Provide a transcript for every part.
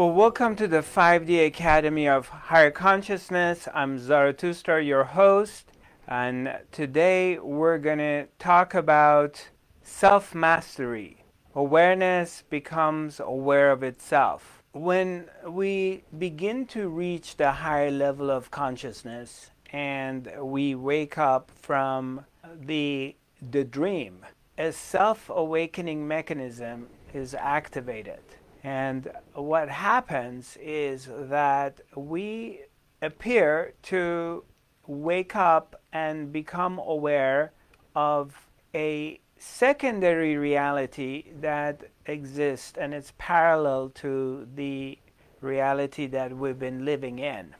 Well, welcome to the 5D Academy of Higher Consciousness. I'm Zarathustra, your host, and today we're going to talk about self mastery. Awareness becomes aware of itself. When we begin to reach the higher level of consciousness and we wake up from the, the dream, a self awakening mechanism is activated and what happens is that we appear to wake up and become aware of a secondary reality that exists and it's parallel to the reality that we've been living in.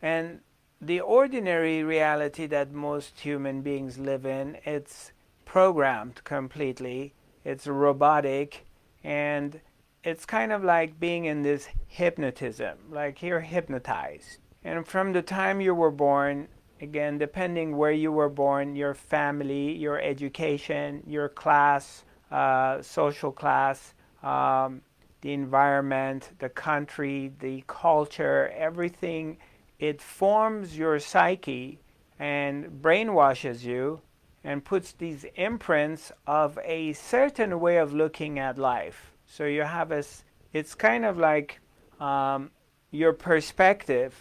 And the ordinary reality that most human beings live in, it's programmed completely, it's robotic, and it's kind of like being in this hypnotism, like you're hypnotized. And from the time you were born, again, depending where you were born, your family, your education, your class, uh, social class, um, the environment, the country, the culture, everything, it forms your psyche and brainwashes you and puts these imprints of a certain way of looking at life so you have a, it's kind of like um, your perspective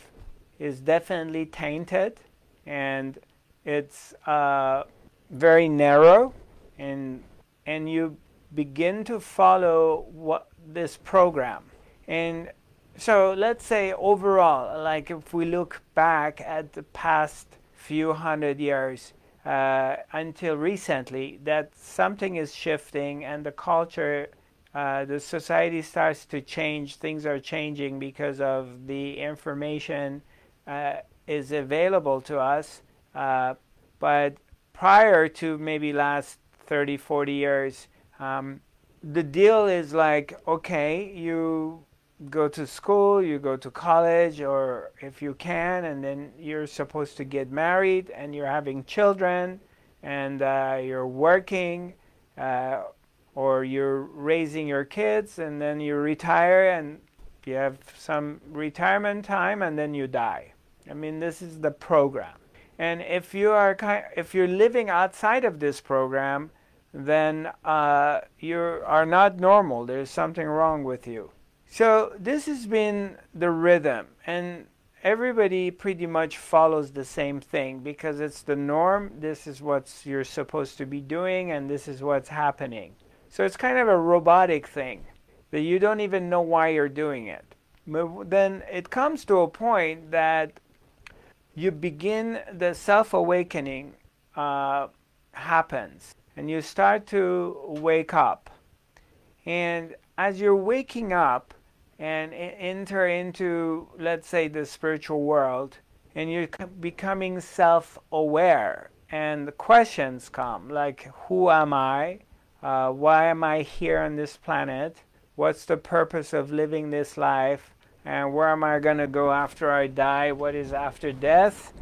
is definitely tainted and it's uh, very narrow and and you begin to follow what this program. And so let's say overall like if we look back at the past few hundred years uh, until recently that something is shifting and the culture uh, the society starts to change. Things are changing because of the information uh, is available to us. Uh, but prior to maybe last 30, 40 years, um, the deal is like, okay, you go to school, you go to college, or if you can, and then you're supposed to get married, and you're having children, and uh, you're working uh, or you're raising your kids and then you retire and you have some retirement time and then you die. I mean, this is the program. And if you are if you're living outside of this program, then uh, you are not normal. There's something wrong with you. So this has been the rhythm, and everybody pretty much follows the same thing because it's the norm. This is what you're supposed to be doing, and this is what's happening. So it's kind of a robotic thing that you don't even know why you're doing it. But then it comes to a point that you begin the self awakening uh, happens and you start to wake up. And as you're waking up and enter into, let's say, the spiritual world, and you're becoming self aware, and the questions come like, Who am I? Uh, why am I here on this planet? What's the purpose of living this life? And where am I going to go after I die? What is after death?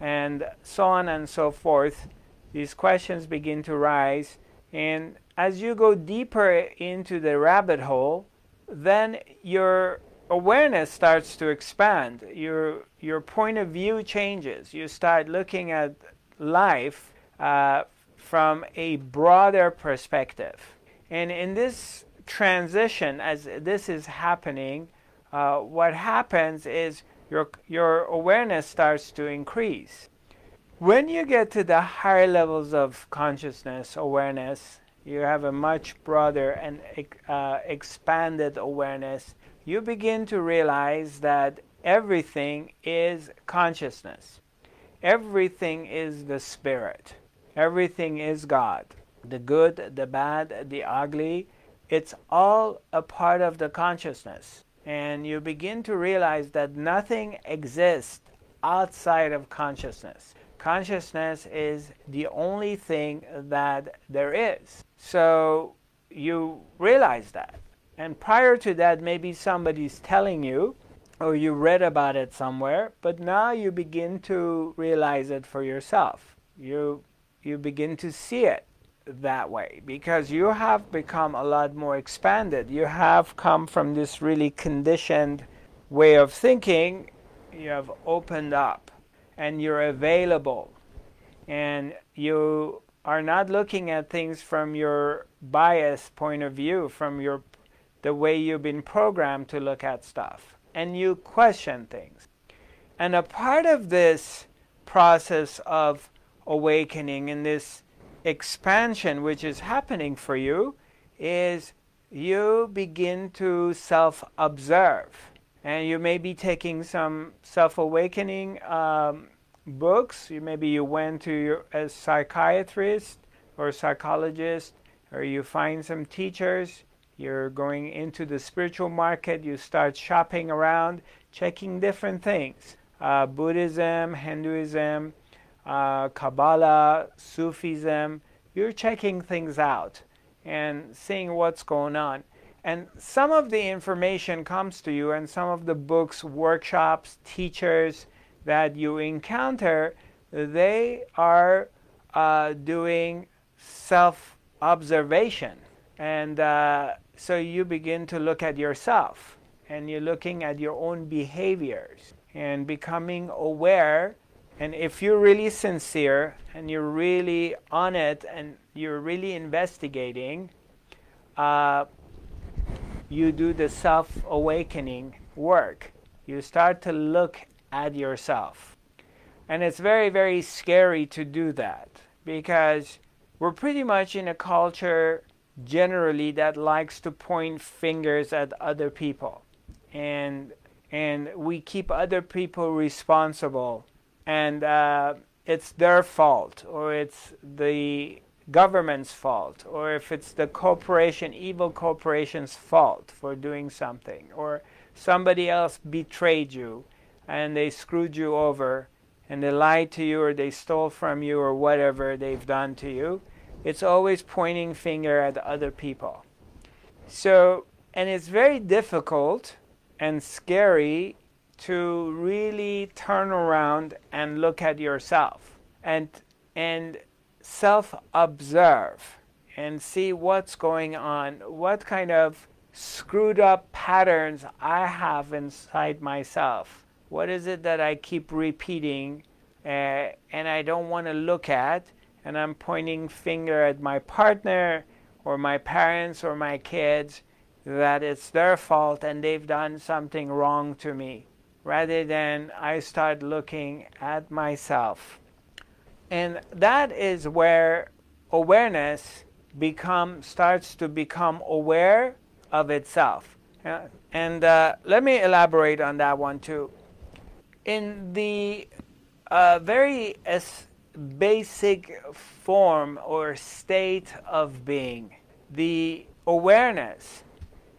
And so on and so forth. These questions begin to rise. And as you go deeper into the rabbit hole, then your awareness starts to expand. Your, your point of view changes. You start looking at life uh, from a broader perspective. And in this transition, as this is happening, uh, what happens is your, your awareness starts to increase. When you get to the higher levels of consciousness, awareness, you have a much broader and uh, expanded awareness. You begin to realize that everything is consciousness, everything is the spirit. Everything is God. The good, the bad, the ugly, it's all a part of the consciousness. And you begin to realize that nothing exists outside of consciousness. Consciousness is the only thing that there is. So you realize that. And prior to that, maybe somebody's telling you, or you read about it somewhere, but now you begin to realize it for yourself. You you begin to see it. that way because you have become a lot more expanded. You have come from this really conditioned way of thinking, you have opened up and you're available and you are not looking at things from your bias point of view, from your the way you've been programmed to look at stuff, and you question things. And a part of this process of awakening and this expansion which is happening for you is you begin to self observe. And you may be taking some self awakening um, books. You, maybe you went to a psychiatrist or psychologist, or you find some teachers. You're going into the spiritual market. You start shopping around, checking different things uh, Buddhism, Hinduism, uh, Kabbalah, Sufism. You're checking things out and seeing what's going on. And some of the information comes to you, and some of the books, workshops, teachers that you encounter, they are uh, doing self observation. And uh, so you begin to look at yourself and you're looking at your own behaviors and becoming aware. And if you're really sincere and you're really on it and you're really investigating, uh, you do the self awakening work. You start to look at yourself. And it's very, very scary to do that because we're pretty much in a culture generally that likes to point fingers at other people. And and we keep other people responsible, and uh, it's their fault, or it's the government's fault, or if it's the corporation, evil corporation's fault for doing something, or somebody else betrayed you and they screwed you over and they lied to you or they stole from you or whatever they've done to you. It's always pointing finger at other people. So, and it's very difficult and scary to really turn around and look at yourself and and self observe and see what's going on what kind of screwed up patterns i have inside myself. What is it that i keep repeating uh, and i don't want to look at and i'm pointing finger at my partner or my parents or my kids that it's their fault and they've done something wrong to me, rather than I start looking at myself. And that is where awareness become starts to become aware of itself. And uh, let me elaborate on that one too. In the uh, very basic form or state of being, the awareness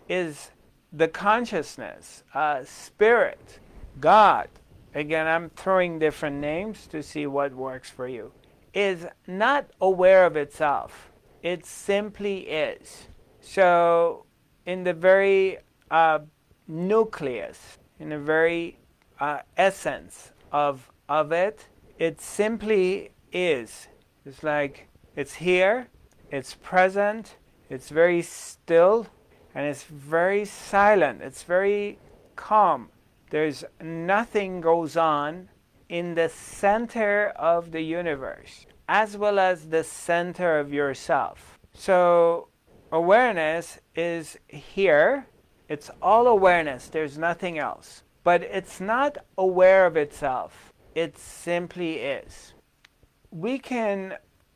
is the consciousness, uh, spirit, God. Again, I'm throwing different names to see what works for you. Is not aware of itself. It simply is. So, in the very uh, nucleus, in the very uh, essence of of it, it simply is. It's like it's here, it's present, it's very still, and it's very silent. It's very calm. There's nothing goes on in the center of the universe as well as the center of yourself. So awareness is here. It's all awareness. There's nothing else. But it's not aware of itself. It simply is. We can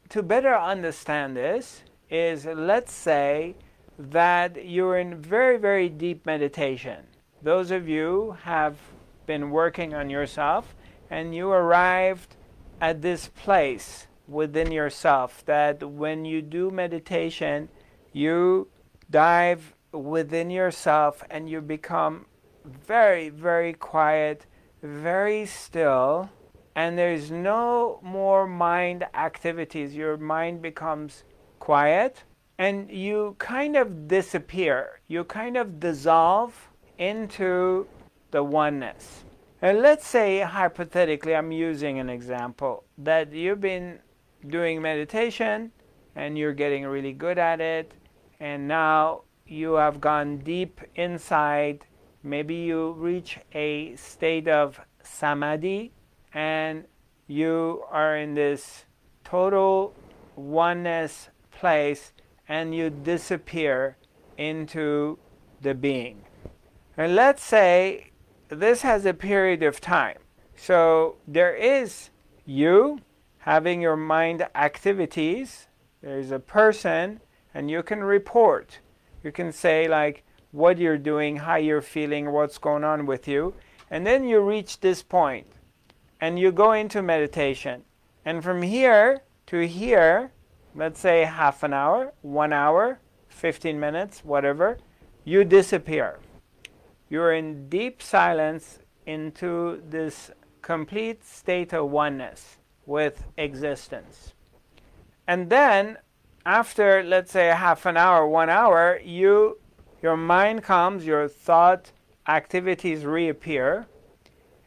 to better understand this is let's say that you're in very, very deep meditation. Those of you have been working on yourself and you arrived at this place within yourself that when you do meditation, you dive within yourself and you become very, very quiet, very still, and there's no more mind activities. Your mind becomes quiet and you kind of disappear. You kind of dissolve into the oneness. And let's say, hypothetically, I'm using an example that you've been doing meditation and you're getting really good at it. And now you have gone deep inside. Maybe you reach a state of samadhi and you are in this total oneness place and you disappear into the being. And let's say this has a period of time. So there is you having your mind activities, there's a person, and you can report. You can say, like, what you're doing, how you're feeling, what's going on with you. And then you reach this point and you go into meditation. And from here to here, let's say half an hour, one hour, 15 minutes, whatever, you disappear. You're in deep silence into this complete state of oneness with existence. And then, after let's say half an hour, one hour, you your mind comes, your thought activities reappear,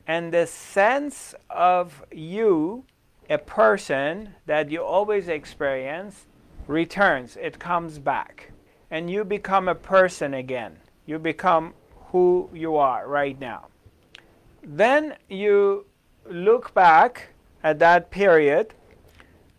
and the sense of you, a person that you always experience, returns. It comes back. And you become a person again. You become who you are right now. Then you look back at that period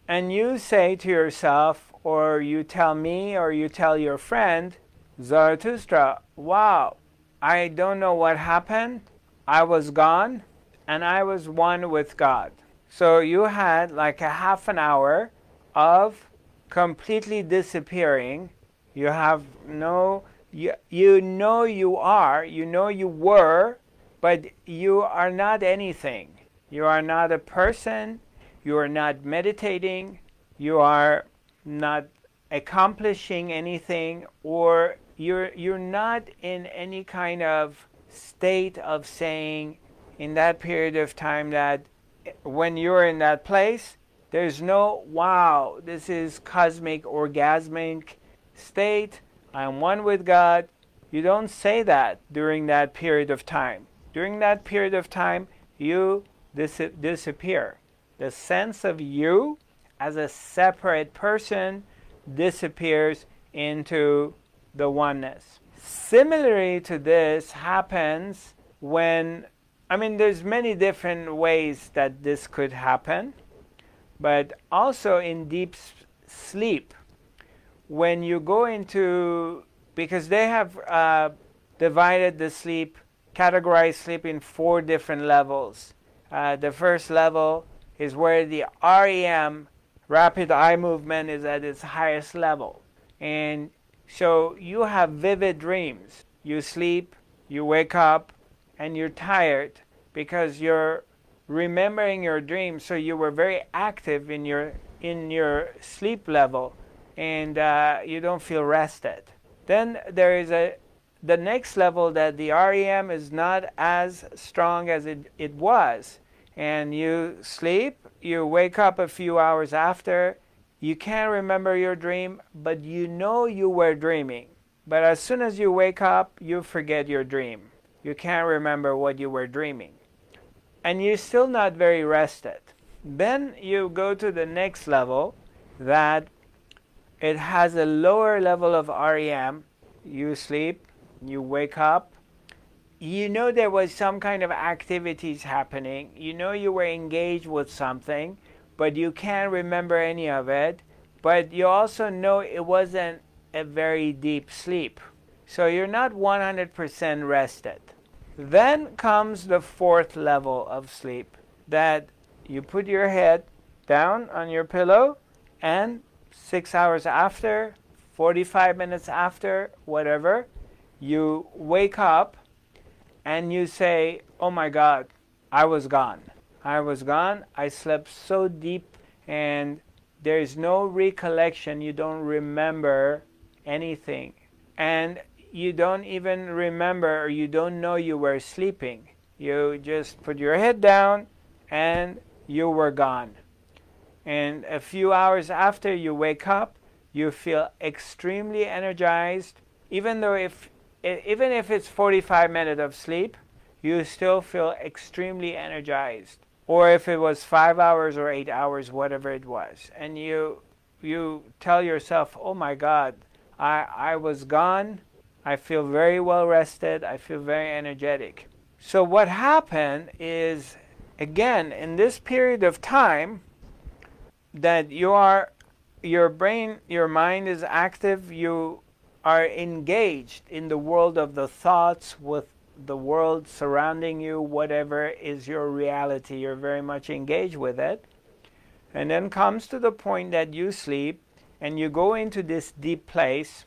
and you say to yourself, or you tell me, or you tell your friend, Zarathustra, wow, I don't know what happened. I was gone and I was one with God. So you had like a half an hour of completely disappearing. You have no, you, you know you are, you know you were, but you are not anything. You are not a person, you are not meditating, you are not accomplishing anything, or you're, you're not in any kind of state of saying in that period of time that when you're in that place, there's no, wow, this is cosmic, orgasmic state. I'm one with God. You don't say that during that period of time. During that period of time, you dis- disappear. The sense of you as a separate person disappears into the oneness. Similarly to this happens when I mean there's many different ways that this could happen, but also in deep sleep when you go into because they have uh, divided the sleep, categorized sleep in four different levels. Uh, the first level is where the REM, rapid eye movement, is at its highest level. And so you have vivid dreams. You sleep, you wake up, and you're tired because you're remembering your dreams. So you were very active in your in your sleep level, and uh, you don't feel rested. Then there is a the next level that the REM is not as strong as it, it was. And you sleep, you wake up a few hours after, you can't remember your dream, but you know you were dreaming. But as soon as you wake up, you forget your dream. You can't remember what you were dreaming. And you're still not very rested. Then you go to the next level that it has a lower level of REM. You sleep, you wake up, you know there was some kind of activities happening, you know you were engaged with something, but you can't remember any of it. But you also know it wasn't a very deep sleep. So you're not 100% rested. Then comes the fourth level of sleep that you put your head down on your pillow and six hours after, 45 minutes after, whatever, you wake up and you say, Oh my God, I was gone. I was gone. I slept so deep, and there is no recollection. You don't remember anything. And you don't even remember or you don't know you were sleeping. You just put your head down and you were gone. And a few hours after you wake up, you feel extremely energized. Even though if even if it's 45 minutes of sleep, you still feel extremely energized or if it was five hours or eight hours, whatever it was, and you you tell yourself, "Oh my God, I I was gone. I feel very well rested. I feel very energetic." So what happened is again in this period of time that you are your brain your mind is active you are engaged in the world of the thoughts with the world surrounding you whatever is your reality you're very much engaged with it. And then comes to the point that you sleep and you go into this deep place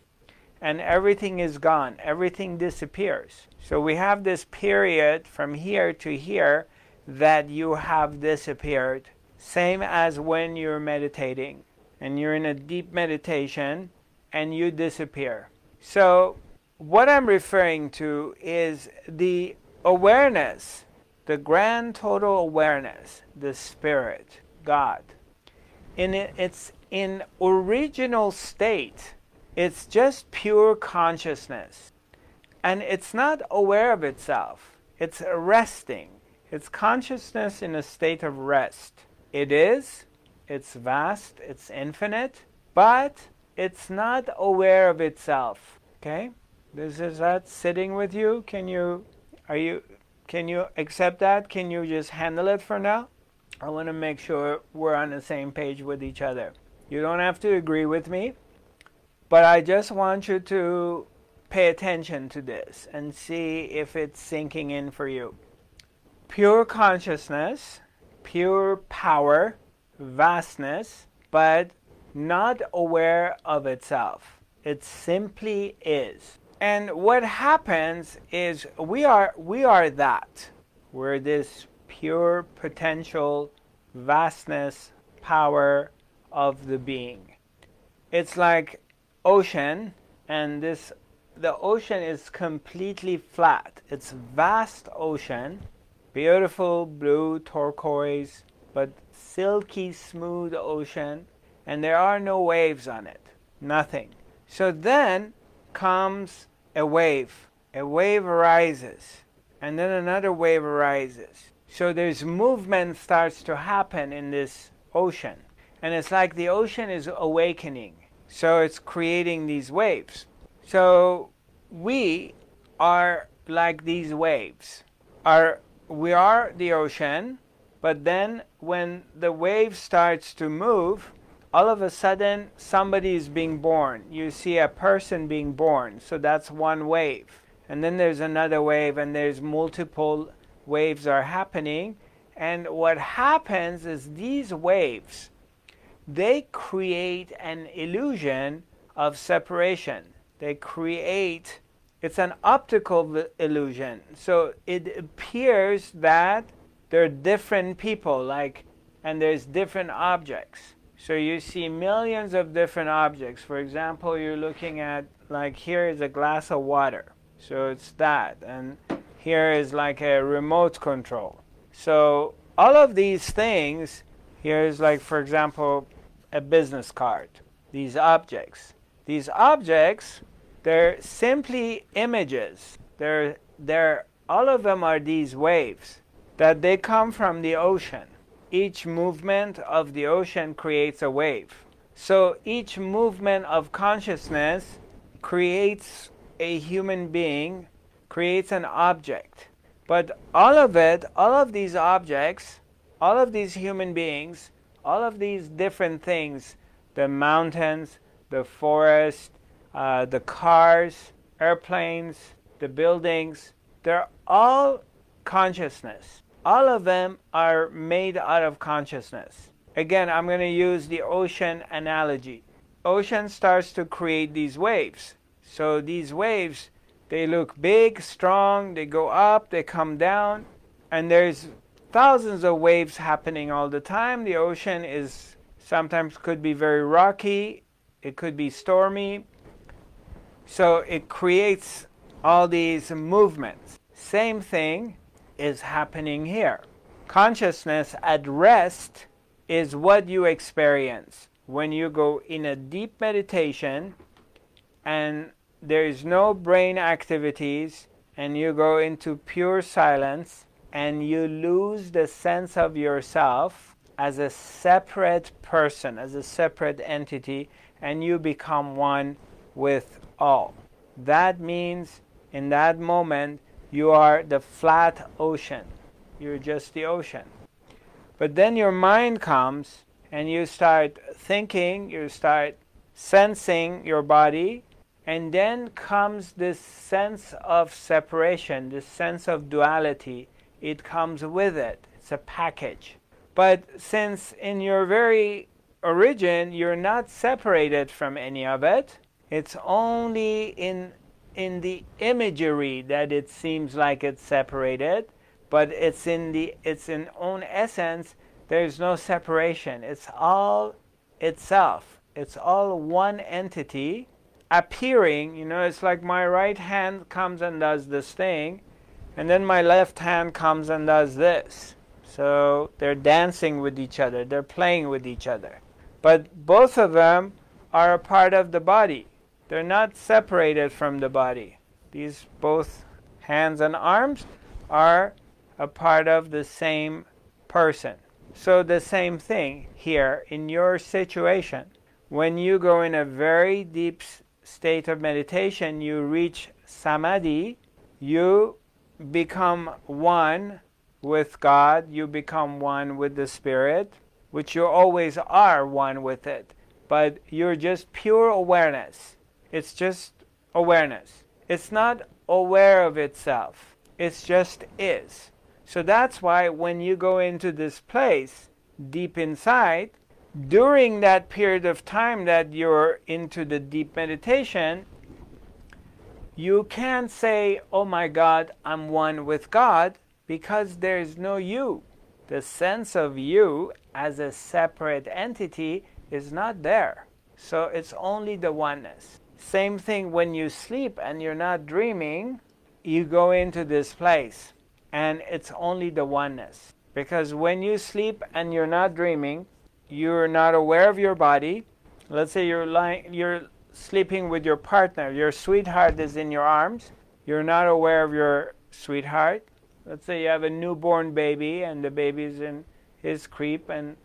and everything is gone everything disappears. So we have this period from here to here that you have disappeared same as when you're meditating and you're in a deep meditation and you disappear. So, what I'm referring to is the awareness, the grand total awareness, the Spirit, God. In its in original state, it's just pure consciousness. And it's not aware of itself. It's resting. It's consciousness in a state of rest. It is, it's vast, it's infinite, but it's not aware of itself. Okay? This is that sitting with you. Can you are you can you accept that? Can you just handle it for now? I want to make sure we're on the same page with each other. You don't have to agree with me, but I just want you to pay attention to this and see if it's sinking in for you. Pure consciousness pure power, vastness, but not aware of itself. It simply is. And what happens is we are we are that. We're this pure potential vastness power of the being. It's like ocean and this the ocean is completely flat. It's vast ocean beautiful blue turquoise but silky smooth ocean and there are no waves on it. Nothing. So then comes a wave. A wave arises and then another wave arises. So there's movement starts to happen in this ocean and it's like the ocean is awakening. So it's creating these waves. So we are like these waves our we are the ocean, but then when the wave starts to move, all of a sudden somebody is being born. You see a person being born, so that's one wave. And then there's another wave, and there's multiple waves are happening. And what happens is these waves, they create an illusion of separation. They create it's an optical illusion. So it appears that there are different people, like, and there's different objects. So you see millions of different objects. For example, you're looking at, like, here is a glass of water. So it's that. And here is like a remote control. So all of these things, here is like, for example, a business card. These objects. These objects they're simply images. They're, they're, all of them are these waves that they come from the ocean. Each movement of the ocean creates a wave. So each movement of consciousness creates a human being, creates an object. But all of it, all of these objects, all of these human beings, all of these different things the mountains, the forest, uh, the cars, airplanes, the buildings, they're all consciousness. All of them are made out of consciousness. Again, I'm going to use the ocean analogy. Ocean starts to create these waves. So these waves, they look big, strong, they go up, they come down, and there's thousands of waves happening all the time. The ocean is sometimes could be very rocky, it could be stormy, so it creates all these movements. Same thing is happening here. Consciousness at rest is what you experience when you go in a deep meditation and there is no brain activities and you go into pure silence and you lose the sense of yourself as a separate person, as a separate entity, and you become one with all. That means in that moment you are the flat ocean. You're just the ocean. But then your mind comes and you start thinking, you start sensing your body, and then comes this sense of separation, this sense of duality. It comes with it, it's a package. But since in your very origin you're not separated from any of it, it's only in in the imagery that it seems like it's separated, but it's in the it's in own essence there's no separation. It's all itself. It's all one entity appearing, you know, it's like my right hand comes and does this thing, and then my left hand comes and does this. So they're dancing with each other, they're playing with each other. But both of them are a part of the body. They're not separated from the body. These both hands and arms are a part of the same person. So, the same thing here in your situation. When you go in a very deep state of meditation, you reach samadhi, you become one with God, you become one with the Spirit, which you always are one with it. But you're just pure awareness. It's just awareness. It's not aware of itself, it's just is. So that's why when you go into this place deep inside, during that period of time that you're into the deep meditation, you can't say, Oh my God, I'm one with God, because there's no you. The sense of you as a separate entity is not there. So it's only the oneness. Same thing when you sleep and you're not dreaming, you go into this place and it's only the oneness. Because when you sleep and you're not dreaming, you're not aware of your body. Let's say you're lying you're sleeping with your partner, your sweetheart is in your arms. You're not aware of your sweetheart. Let's say you have a newborn baby and the baby's in his creep and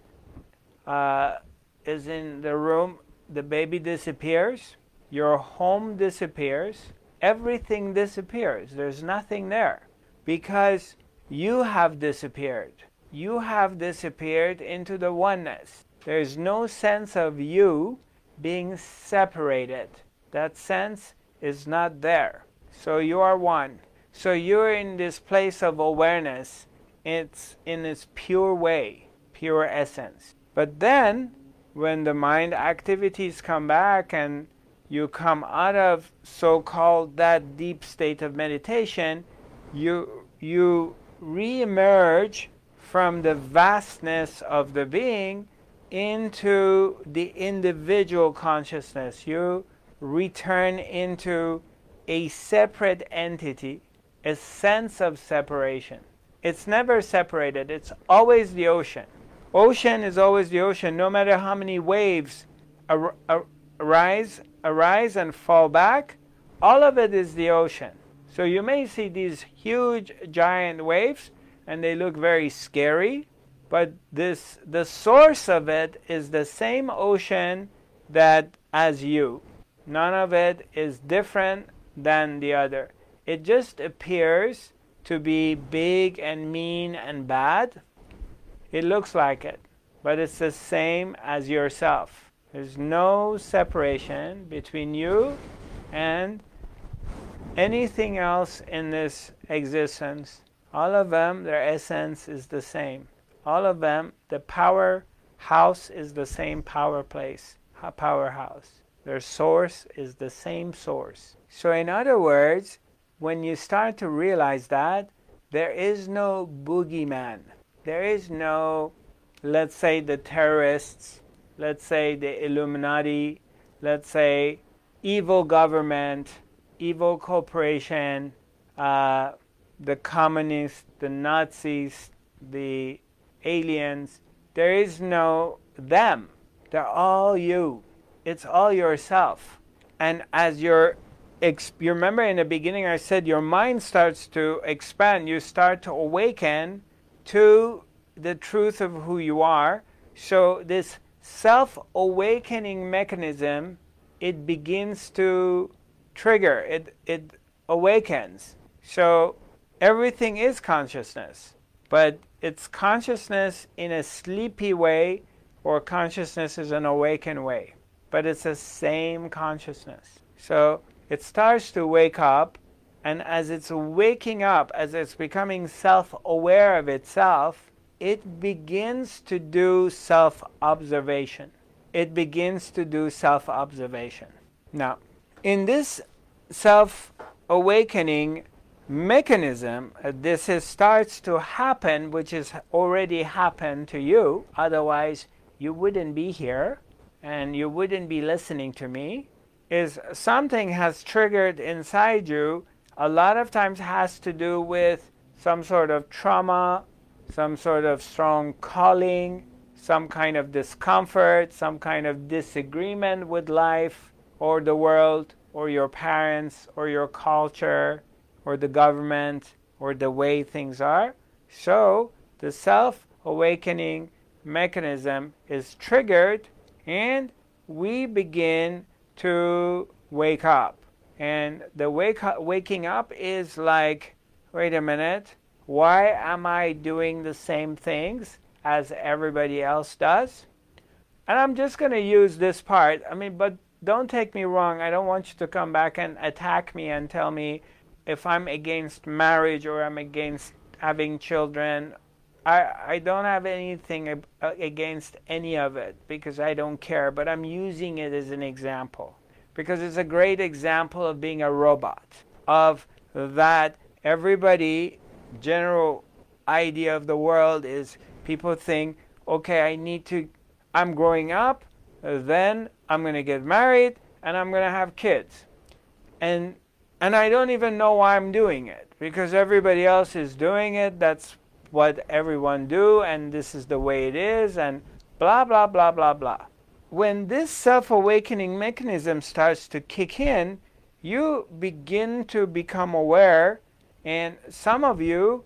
uh, is in the room. The baby disappears your home disappears, everything disappears. There's nothing there because you have disappeared. You have disappeared into the oneness. There's no sense of you being separated. That sense is not there. So you are one. So you're in this place of awareness. It's in its pure way, pure essence. But then, when the mind activities come back and you come out of so-called that deep state of meditation, you you re-emerge from the vastness of the being into the individual consciousness. You return into a separate entity, a sense of separation. It's never separated, it's always the ocean. Ocean is always the ocean, no matter how many waves ar- ar- arise arise and fall back, all of it is the ocean. So you may see these huge giant waves and they look very scary, but this the source of it is the same ocean that as you. None of it is different than the other. It just appears to be big and mean and bad. It looks like it, but it's the same as yourself. There's no separation between you and anything else in this existence. All of them, their essence is the same. All of them, the power house is the same power place, powerhouse. Their source is the same source. So, in other words, when you start to realize that, there is no boogeyman. There is no, let's say, the terrorists let's say the Illuminati, let's say evil government, evil corporation, uh, the communists, the Nazis, the aliens. There is no them. They're all you. It's all yourself. And as you're, you remember in the beginning I said your mind starts to expand. You start to awaken to the truth of who you are. So this self-awakening mechanism, it begins to trigger. It it awakens. So everything is consciousness, but it's consciousness in a sleepy way, or consciousness is an awakened way. But it's the same consciousness. So it starts to wake up, and as it's waking up, as it's becoming self aware of itself, it begins to do self observation. It begins to do self observation. Now, in this self awakening mechanism, uh, this is, starts to happen, which has already happened to you. Otherwise, you wouldn't be here and you wouldn't be listening to me. Is something has triggered inside you, a lot of times has to do with some sort of trauma, some sort of strong calling, some kind of discomfort, some kind of disagreement with life or the world or your parents or your culture or the government or the way things are. So the self awakening mechanism is triggered and we begin to wake up. And the wake up, waking up is like, wait a minute, why am I doing the same things as everybody else does? And I'm just going to use this part. I mean, but don't take me wrong. I don't want you to come back and attack me and tell me if I'm against marriage or I'm against having children. I, I don't have anything uh, against any of it because I don't care, but I'm using it as an example because it's a great example of being a robot, of that everybody general idea of the world is people think, okay, I need to, I'm growing up, then I'm going to get married and I'm going to have kids. And and I don't even know why I'm doing it because everybody else is doing it. That's what everyone do and this is the way it is and blah blah blah blah blah. When this self-awakening mechanism starts to kick in, you begin to become aware and some of you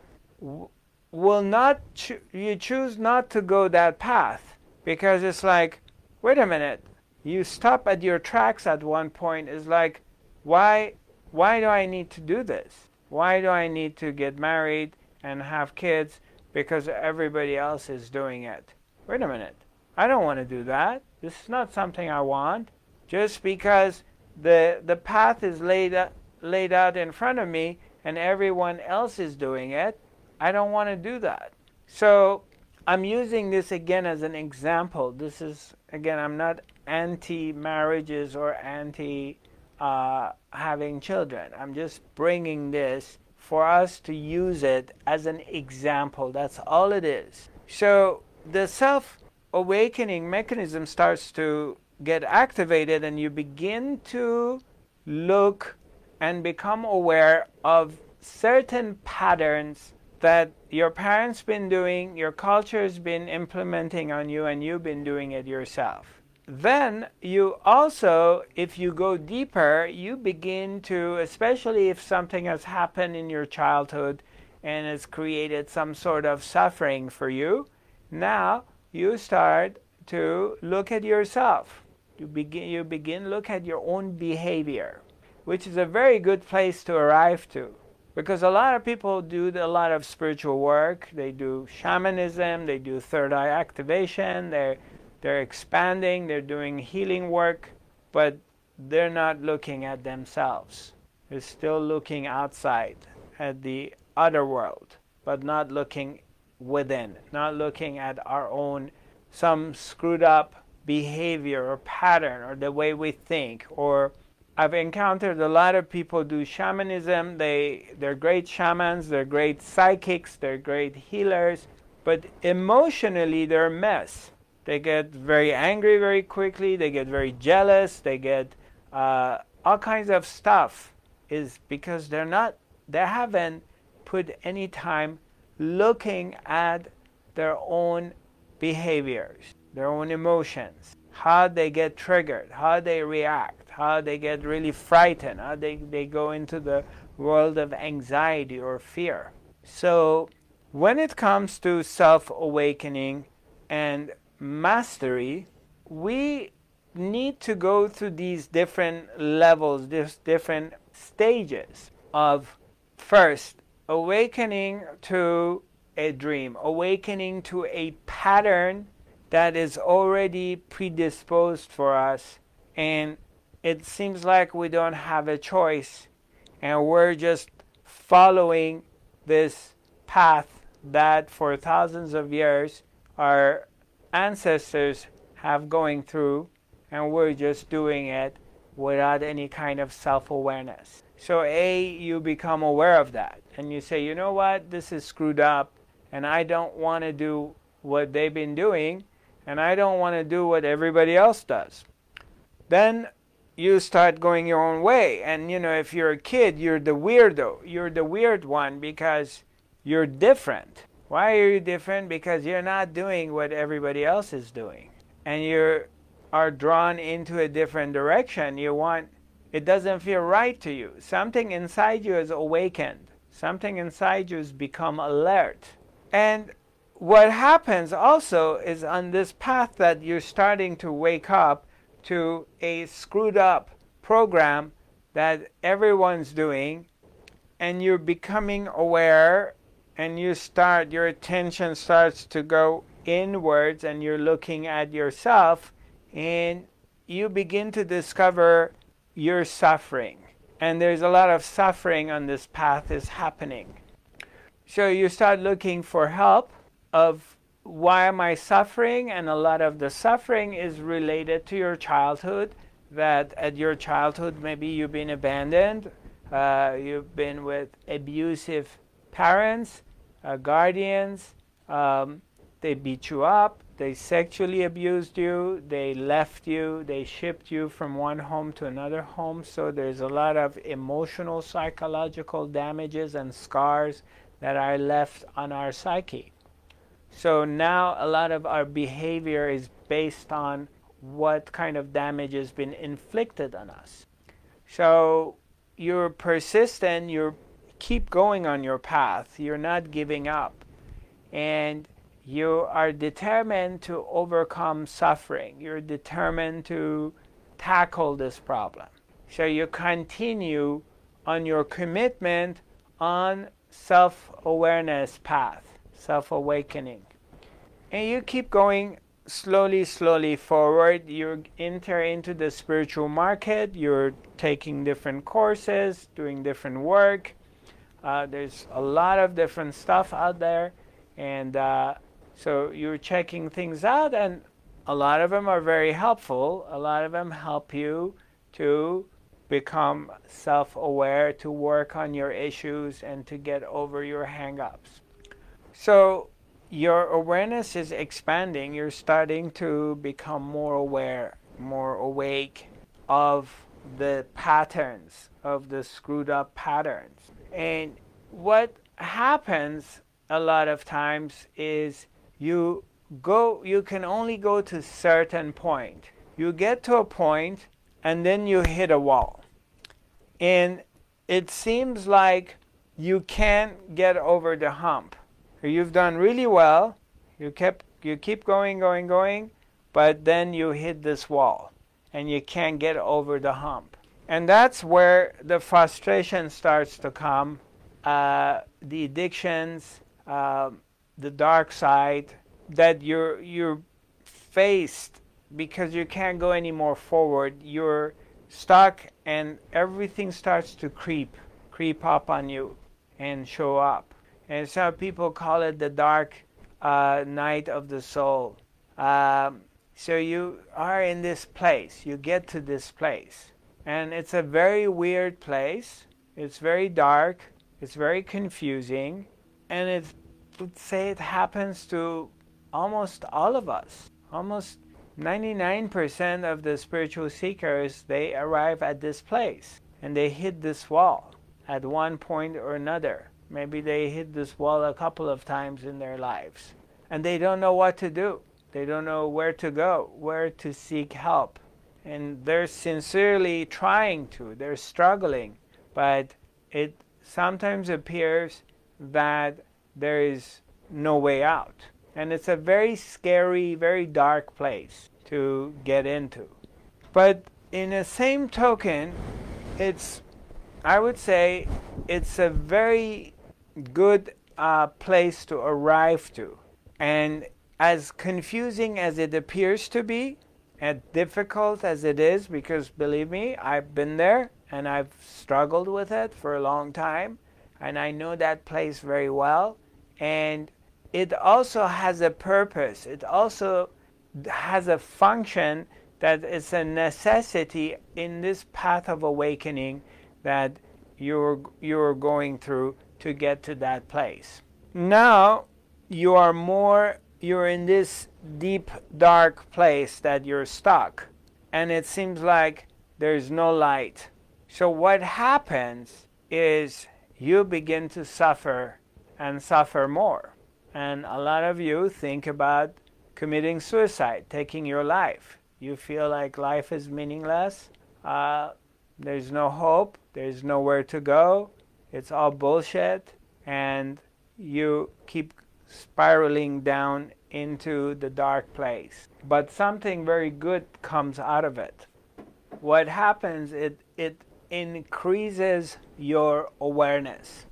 will not cho- you choose not to go that path because it's like wait a minute you stop at your tracks at one point is like why why do i need to do this? Why do i need to get married and have kids because everybody else is doing it? Wait a minute i don't want to do that. This is not something i want. Just because the the path is laid laid out in front of me and everyone else is doing it I don't want to do that. So I'm using this again as an example. This is, again, I'm not anti marriages or anti uh, having children. I'm just bringing this for us to use it as an example. That's all it is. So the self awakening mechanism starts to get activated, and you begin to look and become aware of certain patterns that your parents been doing, your culture's been implementing on you, and you've been doing it yourself. Then you also, if you go deeper, you begin to, especially if something has happened in your childhood and has created some sort of suffering for you, now you start to look at yourself. You begin, you begin look at your own behavior, which is a very good place to arrive to because a lot of people do a lot of spiritual work. They do shamanism, they do third eye activation, they're, they're expanding, they're doing healing work, but they're not looking at themselves. They're still looking outside at the other world, but not looking within, not looking at our own some screwed up behavior or pattern or the way we think or I've encountered a lot of people do shamanism. They they're great shamans, they're great psychics, they're great healers, but emotionally they're a mess. They get very angry very quickly. They get very jealous. They get uh, all kinds of stuff. Is because they're not they haven't put any time looking at their own behaviors, their own emotions, how they get triggered, how they react how they get really frightened, how they, they go into the world of anxiety or fear. So when it comes to self awakening and mastery, we need to go through these different levels, these different stages of first awakening to a dream, awakening to a pattern that is already predisposed for us, and it seems like we don't have a choice, and we're just following this path that for thousands of years our ancestors have going through and we're just doing it without any kind of self-awareness. So a you become aware of that and you say you know what? This is screwed up and i don't want to do what they've been doing and i don't want to do what everybody else does. Then you start going your own way and you know if you're a kid you're the weirdo you're the weird one because you're different. Why are you different? Because you're not doing what everybody else is doing. And you are drawn into a different direction. You want, it doesn't feel right to you. Something inside you is awakened, something inside you has become alert. And what happens also is on this path that you're starting to wake up to a screwed up program that everyone's doing, and you're becoming aware and you start, your attention starts to go inwards and you're looking at yourself and you begin to discover your suffering. And there's a lot of suffering on this path is happening. So you start looking for help of why am I suffering? And a lot of the suffering is related to your childhood. That at your childhood, maybe you've been abandoned, uh, you've been with abusive parents, uh, guardians. Um, they beat you up, they sexually abused you, they left you, they shipped you from one home to another home. So there's a lot of emotional, psychological damages and scars that are left on our psyche. So now a lot of our behavior is based on what kind of damage has been inflicted on us. So you're persistent, you're keep going on your path. You're not giving up. And you are determined to overcome suffering. You're determined to tackle this problem. So you continue on your commitment on self awareness path, self awakening. And you keep going slowly, slowly forward. You enter into the spiritual market, you're taking different courses, doing different work, uh, there's a lot of different stuff out there, and uh, so you're checking things out, and a lot of them are very helpful. A lot of them help you to become self aware, to work on your issues, and to get over your hang ups. So, your awareness is expanding. You're starting to become more aware, more awake of the patterns, of the screwed up patterns. And what happens a lot of times is you go you can only go to certain point. You get to a point and then you hit a wall. And it seems like you can't get over the hump. You've done really well. You kept you keep going, going, going, but then you hit this wall and you can't get over the hump. And that's where the frustration starts to come, uh, the addictions, uh, the dark side that you're you're faced because you can't go any more forward. You're stuck, and everything starts to creep, creep up on you, and show up. And some people call it the dark uh, night of the soul. Um, so you are in this place. You get to this place and it's a very weird place. It's very dark. It's very confusing. And it would say it happens to almost all of us. Almost 99% of the spiritual seekers, they arrive at this place and they hit this wall at one point or another. Maybe they hit this wall a couple of times in their lives and they don't know what to do. They don't know where to go, where to seek help and they're sincerely trying to, they're struggling, but it sometimes appears that there is no way out. And it's a very scary, very dark place to get into. But in the same token, it's, I would say, it's a very good uh, place to arrive to. And as confusing as it appears to be, and difficult as it is, because believe me, I've been there and I've struggled with it for a long time, and I know that place very well. And it also has a purpose, it also has a function that is a necessity in this path of awakening that you're, you're going through to get to that place. Now you are more, you're in this deep, dark place that you're stuck, and it seems like there's no light. So, what happens is you begin to suffer and suffer more. And a lot of you think about committing suicide, taking your life. You feel like life is meaningless. Uh, there's no hope. There's nowhere to go. It's all bullshit. And you keep spiraling down into the dark place. But something very good comes out of it. What happens, it, it increases your awareness.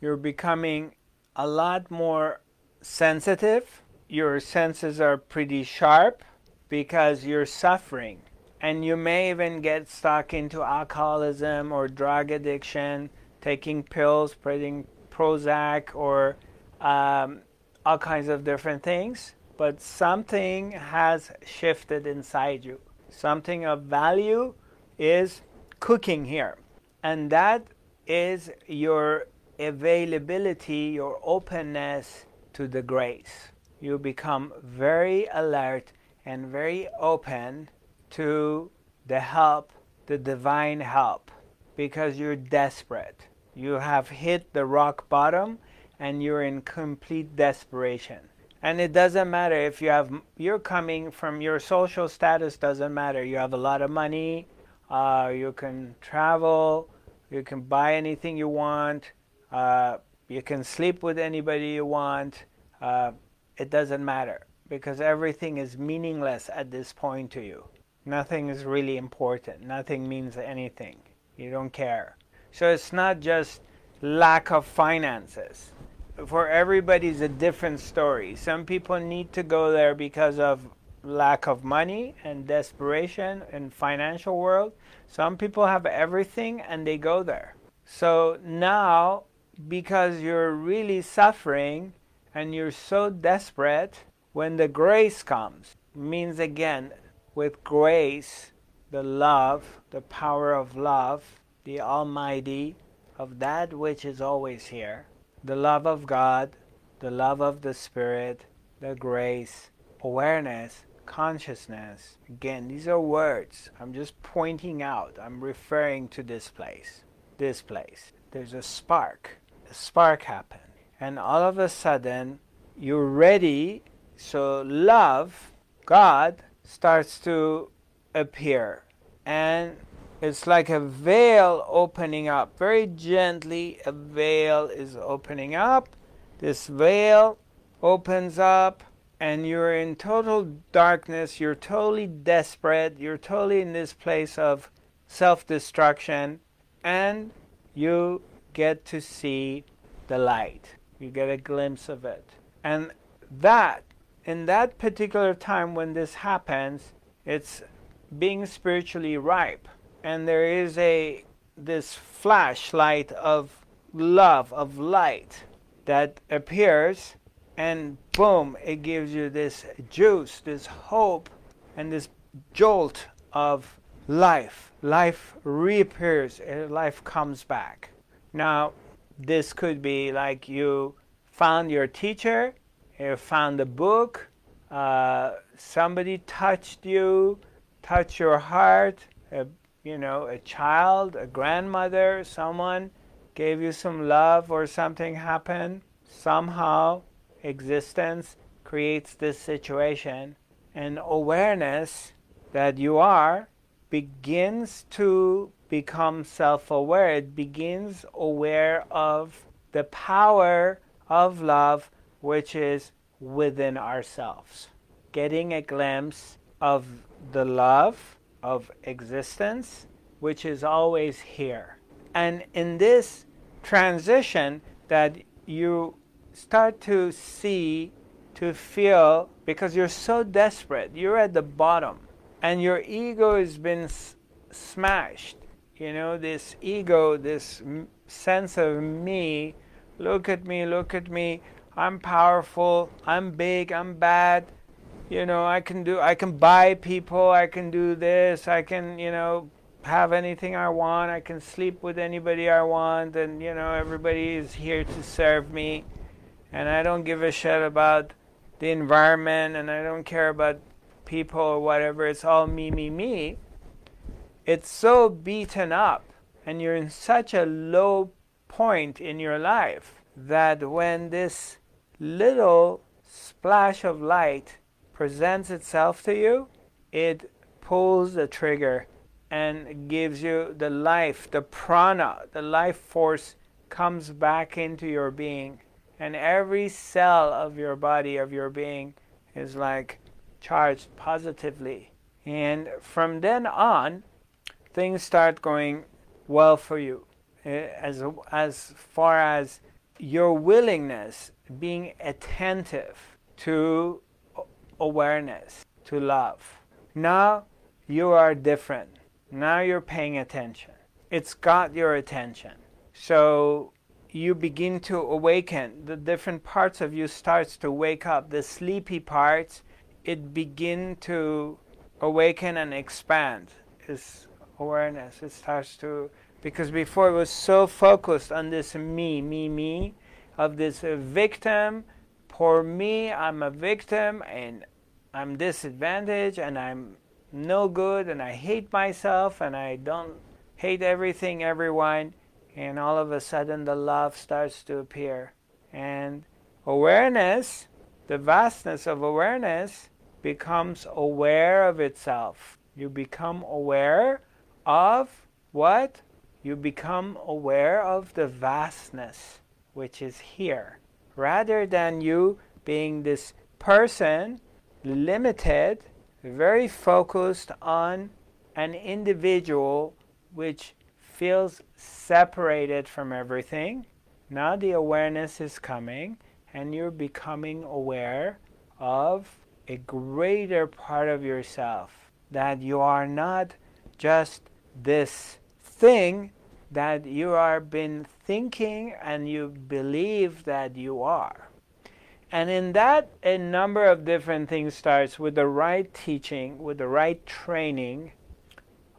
You're becoming a lot more sensitive. Your senses are pretty sharp because you're suffering. And you may even get stuck into alcoholism or drug addiction, taking pills, taking Prozac, or um, all kinds of different things, but something has shifted inside you. Something of value is cooking here. And that is your availability, your openness to the grace. You become very alert and very open to the help, the divine help, because you're desperate. You have hit the rock bottom and you're in complete desperation. And it doesn't matter if you have, you're coming from your social status, doesn't matter. You have a lot of money, uh, you can travel, you can buy anything you want, uh, you can sleep with anybody you want. Uh, it doesn't matter because everything is meaningless at this point to you. Nothing is really important, nothing means anything. You don't care. So it's not just lack of finances for everybody is a different story. Some people need to go there because of lack of money and desperation in financial world. Some people have everything and they go there. So now because you're really suffering and you're so desperate when the grace comes means again with grace the love, the power of love, the almighty of that which is always here the love of God, the love of the Spirit, the grace, awareness, consciousness. Again, these are words. I'm just pointing out, I'm referring to this place. This place. There's a spark. A spark happened. And all of a sudden, you're ready. So, love, God, starts to appear. And it's like a veil opening up. Very gently, a veil is opening up. This veil opens up, and you're in total darkness. You're totally desperate. You're totally in this place of self destruction, and you get to see the light. You get a glimpse of it. And that, in that particular time when this happens, it's being spiritually ripe and there is a this flashlight of love of light that appears and boom it gives you this juice this hope and this jolt of life. Life reappears life comes back. Now this could be like you found your teacher you found a book uh, somebody touched you touched your heart you know, a child, a grandmother, someone gave you some love or something happened, somehow existence creates this situation and awareness that you are begins to become self aware. It begins aware of the power of love which is within ourselves. Getting a glimpse of the love of existence which is always here. And in this transition that you start to see, to feel, because you're so desperate, you're at the bottom, and your ego has been s- smashed. You know, this ego, this m- sense of me, look at me, look at me, I'm powerful, I'm big, I'm bad. You know, I can do, I can buy people, I can do this, I can, you know, have anything I want, I can sleep with anybody I want, and, you know, everybody is here to serve me and I don't give a shit about the environment and I don't care about people or whatever. It's all me, me, me. It's so beaten up and you're in such a low point in your life that when this little splash of light presents itself to you, it pulls the trigger and gives you the life, the prana, the life force comes back into your being and every cell of your body, of your being, is like charged positively. And from then on, things start going well for you. Eh, as, as far as your willingness, being attentive to awareness, to love. Now you are different. Now you're paying attention. It's got your attention. So you begin to awaken the different parts of you starts to wake up the sleepy parts it begin to awaken and expand its awareness it starts to because before it was so focused on this me me me of this victim poor me i'm a victim and i'm disadvantaged and i'm no good and i hate myself and i don't hate everything everyone and all of a sudden the love starts to appear. And awareness, the vastness of awareness, becomes aware of itself. You become aware of what? You become aware of the vastness which is here. Rather than you being this person, limited, very focused on an individual which feels separated from everything. Now the awareness is coming, and you're becoming aware of a greater part of yourself. That you are not just this thing that you are been thinking and you believe that you are. And in that, a number of different things starts with the right teaching, with the right training,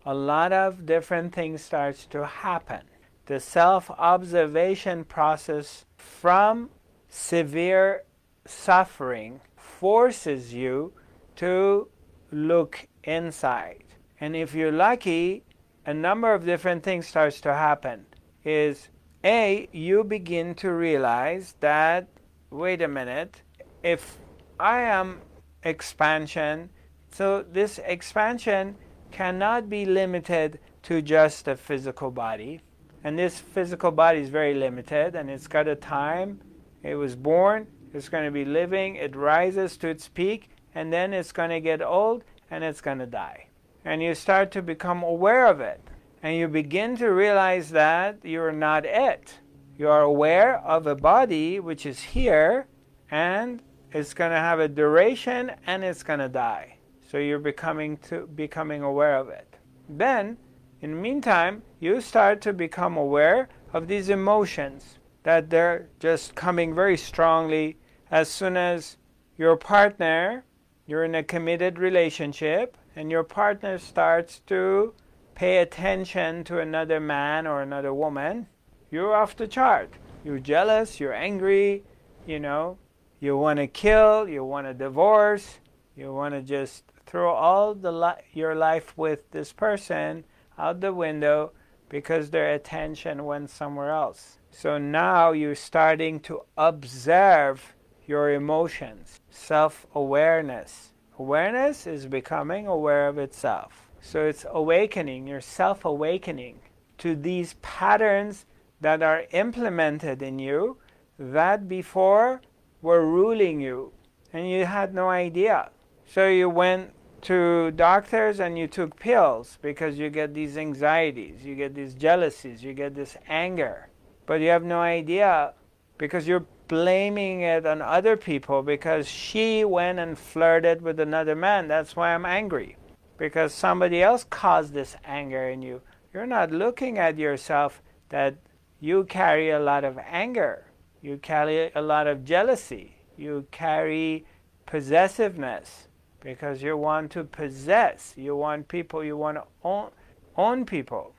a lot of different things starts to happen. The self-observation process from severe suffering forces you to look inside. And if you're lucky, a number of different things starts to happen. Is A, you begin to realize that wait a minute, if I am expansion, so this expansion cannot be limited to just a physical body. And this physical body is very limited and it's got a time. It was born, it's going to be living, it rises to its peak, and then it's going to get old and it's going to die. And you start to become aware of it. And you begin to realize that you're not it. You are aware of a body which is here and it's going to have a duration and it's going to die. So you're becoming to becoming aware of it. Then, in the meantime, you start to become aware of these emotions that they're just coming very strongly as soon as your partner, you're in a committed relationship, and your partner starts to pay attention to another man or another woman, you're off the chart. You're jealous, you're angry, you know, you want to kill, you want to divorce, you want to just throw all the li- your life with this person out the window because their attention went somewhere else. So now you're starting to observe your emotions, self awareness. Awareness is becoming aware of itself. So it's awakening, you're self awakening to these patterns that are implemented in you that before were ruling you and you had no idea. So you went to doctors and you took pills because you get these anxieties, you get these jealousies, you get this anger. But you have no idea because you're blaming it on other people because she went and flirted with another man. That's why I'm angry. Because somebody else caused this anger in you. You're not looking at yourself that you carry a lot of anger, you carry a lot of jealousy, you carry possessiveness because you want to possess, you want people, you want to own, own people.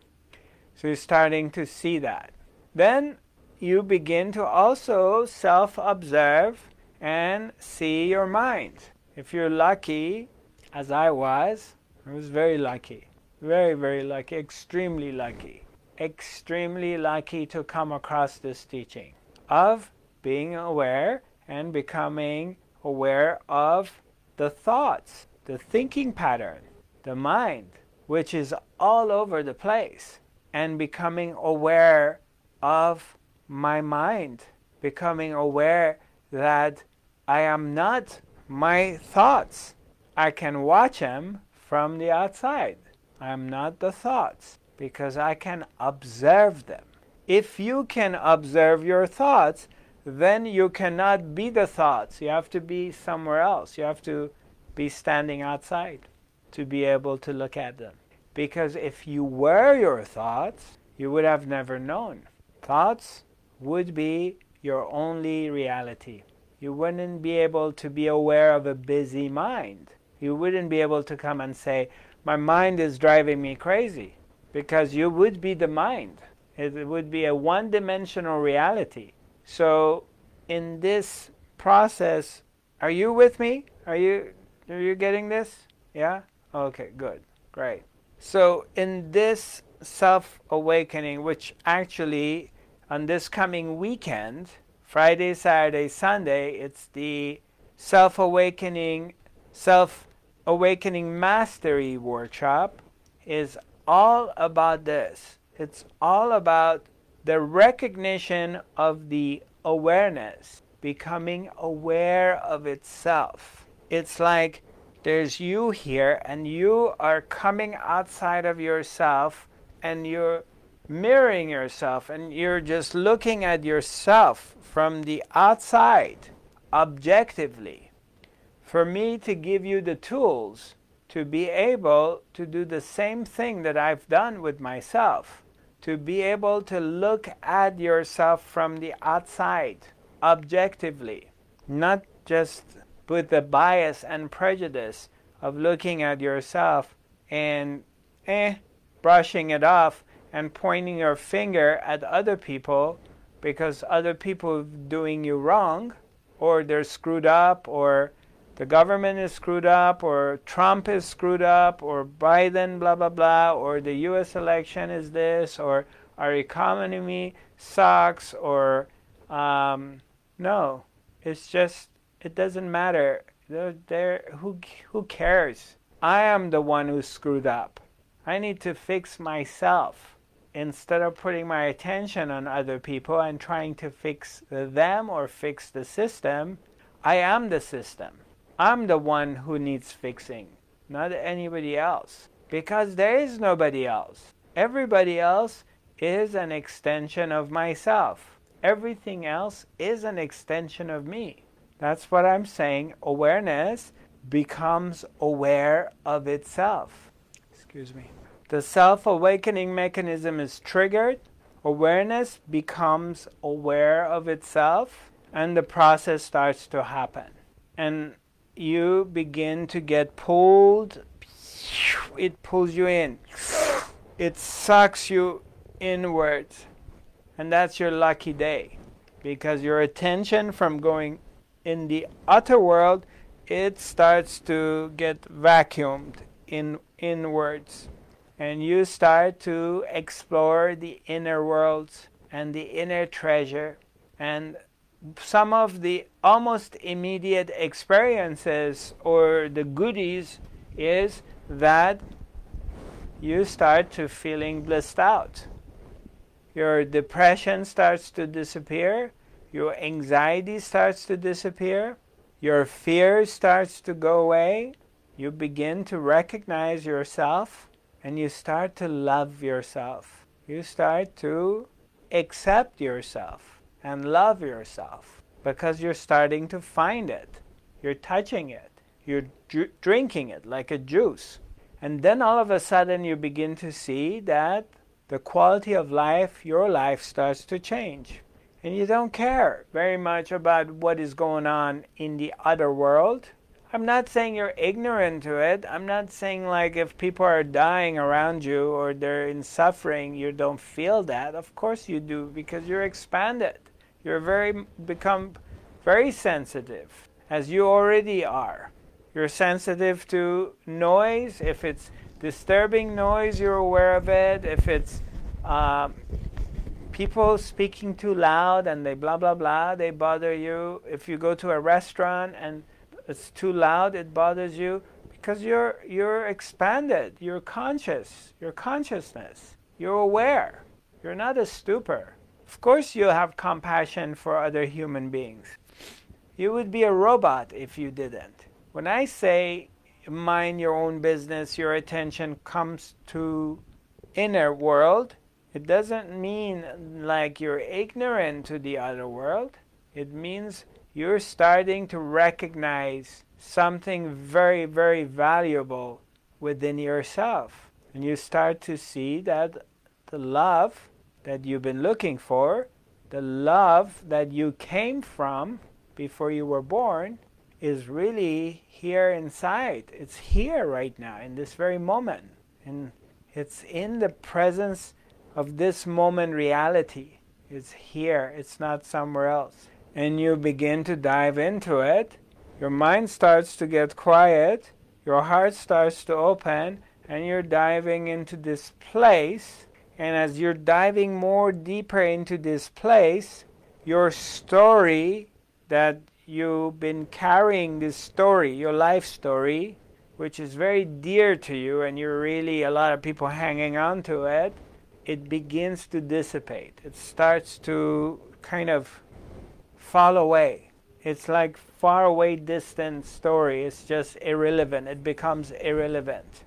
So you're starting to see that. Then you begin to also self observe and see your mind. If you're lucky, as I was, I was very lucky, very, very lucky, extremely lucky, extremely lucky to come across this teaching of being aware and becoming aware of the thoughts, the thinking pattern, the mind, which is all over the place, and becoming aware of my mind, becoming aware that I am not my thoughts. I can watch them from the outside. I am not the thoughts because I can observe them. If you can observe your thoughts, then you cannot be the thoughts. You have to be somewhere else. You have to be standing outside to be able to look at them. Because if you were your thoughts, you would have never known. Thoughts would be your only reality. You wouldn't be able to be aware of a busy mind. You wouldn't be able to come and say, My mind is driving me crazy, because you would be the mind. It would be a one dimensional reality. So, in this process, are you with me? Are you, are you getting this? Yeah? Okay, good. Great. So, in this self awakening, which actually on this coming weekend, Friday, Saturday, Sunday, it's the self awakening, self awakening mastery workshop is all about this. It's all about the recognition of the awareness, becoming aware of itself. It's like there's you here, and you are coming outside of yourself, and you're mirroring yourself and you're just looking at yourself from the outside objectively. For me to give you the tools to be able to do the same thing that I've done with myself, to be able to look at yourself from the outside objectively, not just with the bias and prejudice of looking at yourself and eh, brushing it off and pointing your finger at other people because other people doing you wrong or they're screwed up or the government is screwed up or Trump is screwed up or Biden blah blah blah or the US election is this or our economy sucks or um, no. It's just it doesn't matter. They're, they're, who, who cares? I am the one who's screwed up. I need to fix myself instead of putting my attention on other people and trying to fix them or fix the system, I am the system. I'm the one who needs fixing, not anybody else. Because there is nobody else. Everybody else is an extension of myself. Everything else is an extension of me. That's what I'm saying. Awareness becomes aware of itself. Excuse me the self awakening mechanism is triggered, awareness becomes aware of itself, and the process starts to happen. And you begin to get pulled, it pulls you in, it sucks you inwards. And that's your lucky day because your attention from going in the outer world it starts to get vacuumed in inwards and you start to explore the inner worlds and the inner treasure and some of the almost immediate experiences or the goodies is that you start to feeling blissed out. Your depression starts to disappear. Your anxiety starts to disappear, your fear starts to go away, you begin to recognize yourself, and you start to love yourself. You start to accept yourself and love yourself because you're starting to find it. You're touching it. You're dr- drinking it like a juice. And then all of a sudden you begin to see that the quality of life, your life, starts to change. And you don't care very much about what is going on in the other world. I'm not saying you're ignorant to it. I'm not saying like if people are dying around you or they're in suffering, you don't feel that. Of course you do because you're expanded. You're very become very sensitive as you already are. You're sensitive to noise. If it's disturbing noise, you're aware of it. If it's um, people speaking too loud and they blah blah blah, they bother you. If you go to a restaurant and it's too loud, it bothers you because you're you're expanded. You're conscious. Your consciousness. You're aware. You're not a stupor. Of course, you have compassion for other human beings. You would be a robot if you didn't. When I say mind your own business, your attention comes to inner world, it doesn't mean like you're ignorant to the other world. It means you're starting to recognize something very, very valuable within yourself. And you start to see that the love that you've been looking for, the love that you came from before you were born, is really here inside. It's here right now, in this very moment. And it's in the presence of this moment reality. It's here, it's not somewhere else. And you begin to dive into it. Your mind starts to get quiet, your heart starts to open, and you're diving into this place. And as you're diving more deeper into this place, your story that you've been carrying this story, your life story, which is very dear to you, and you're really a lot of people hanging on to it, it begins to dissipate. It starts to kind of fall away. It's like far away, distant story. It's just irrelevant. It becomes irrelevant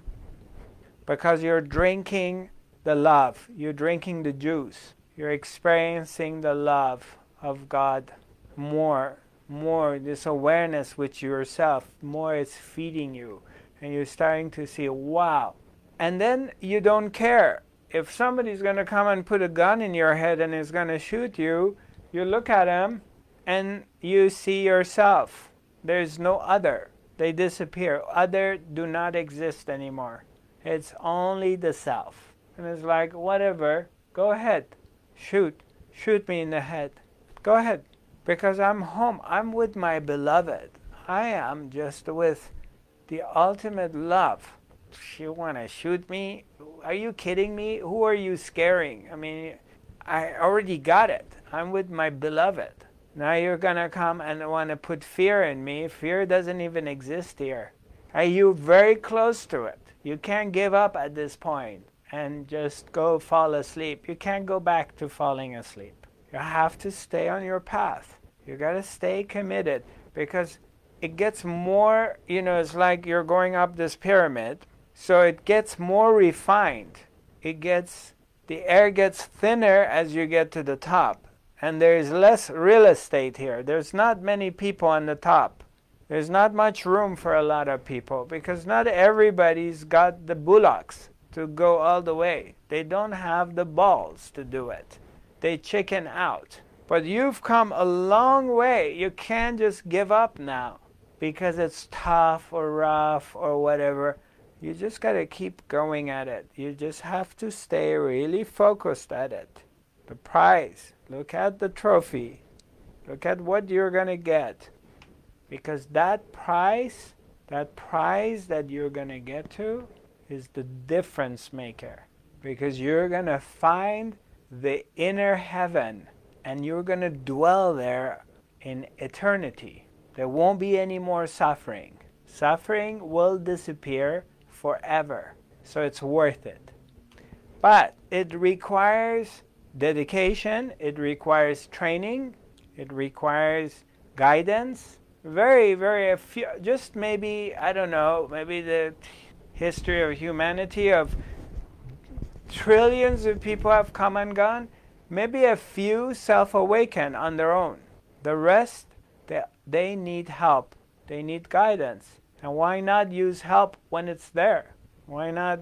because you're drinking the love. You're drinking the juice. You're experiencing the love of God more more this awareness with yourself, more it's feeding you. And you're starting to see, wow. And then you don't care. If somebody's going to come and put a gun in your head and is going to shoot you, you look at them and you see yourself. There's no other. They disappear. Other do not exist anymore. It's only the self. And it's like, whatever, go ahead. Shoot. Shoot me in the head. Go ahead because I'm home. I'm with my beloved. I am just with the ultimate love. You want to shoot me? Are you kidding me? Who are you scaring? I mean, I already got it. I'm with my beloved. Now you're going to come and want to put fear in me. Fear doesn't even exist here. Are you very close to it? You can't give up at this point and just go fall asleep. You can't go back to falling asleep. You have to stay on your path. You got to stay committed because it gets more, you know, it's like you're going up this pyramid. So it gets more refined. It gets, the air gets thinner as you get to the top. And there is less real estate here. There's not many people on the top. There's not much room for a lot of people because not everybody's got the bullocks to go all the way. They don't have the balls to do it they chicken out. But you've come a long way. You can't just give up now because it's tough or rough or whatever. You just got to keep going at it. You just have to stay really focused at it. The prize. Look at the trophy. Look at what you're going to get. Because that prize, that prize that you're going to get to, is the difference maker. Because you're going to find the inner heaven and you're going to dwell there in eternity. There won't be any more suffering. Suffering will disappear forever. So it's worth it. But it requires dedication, it requires training, It requires guidance. Very, very few, just maybe, I don't know, maybe the history of humanity of trillions of people have come and gone. Maybe a few self awaken on their own. The rest, they, they need help, they need guidance. And why not use help when it's there? Why not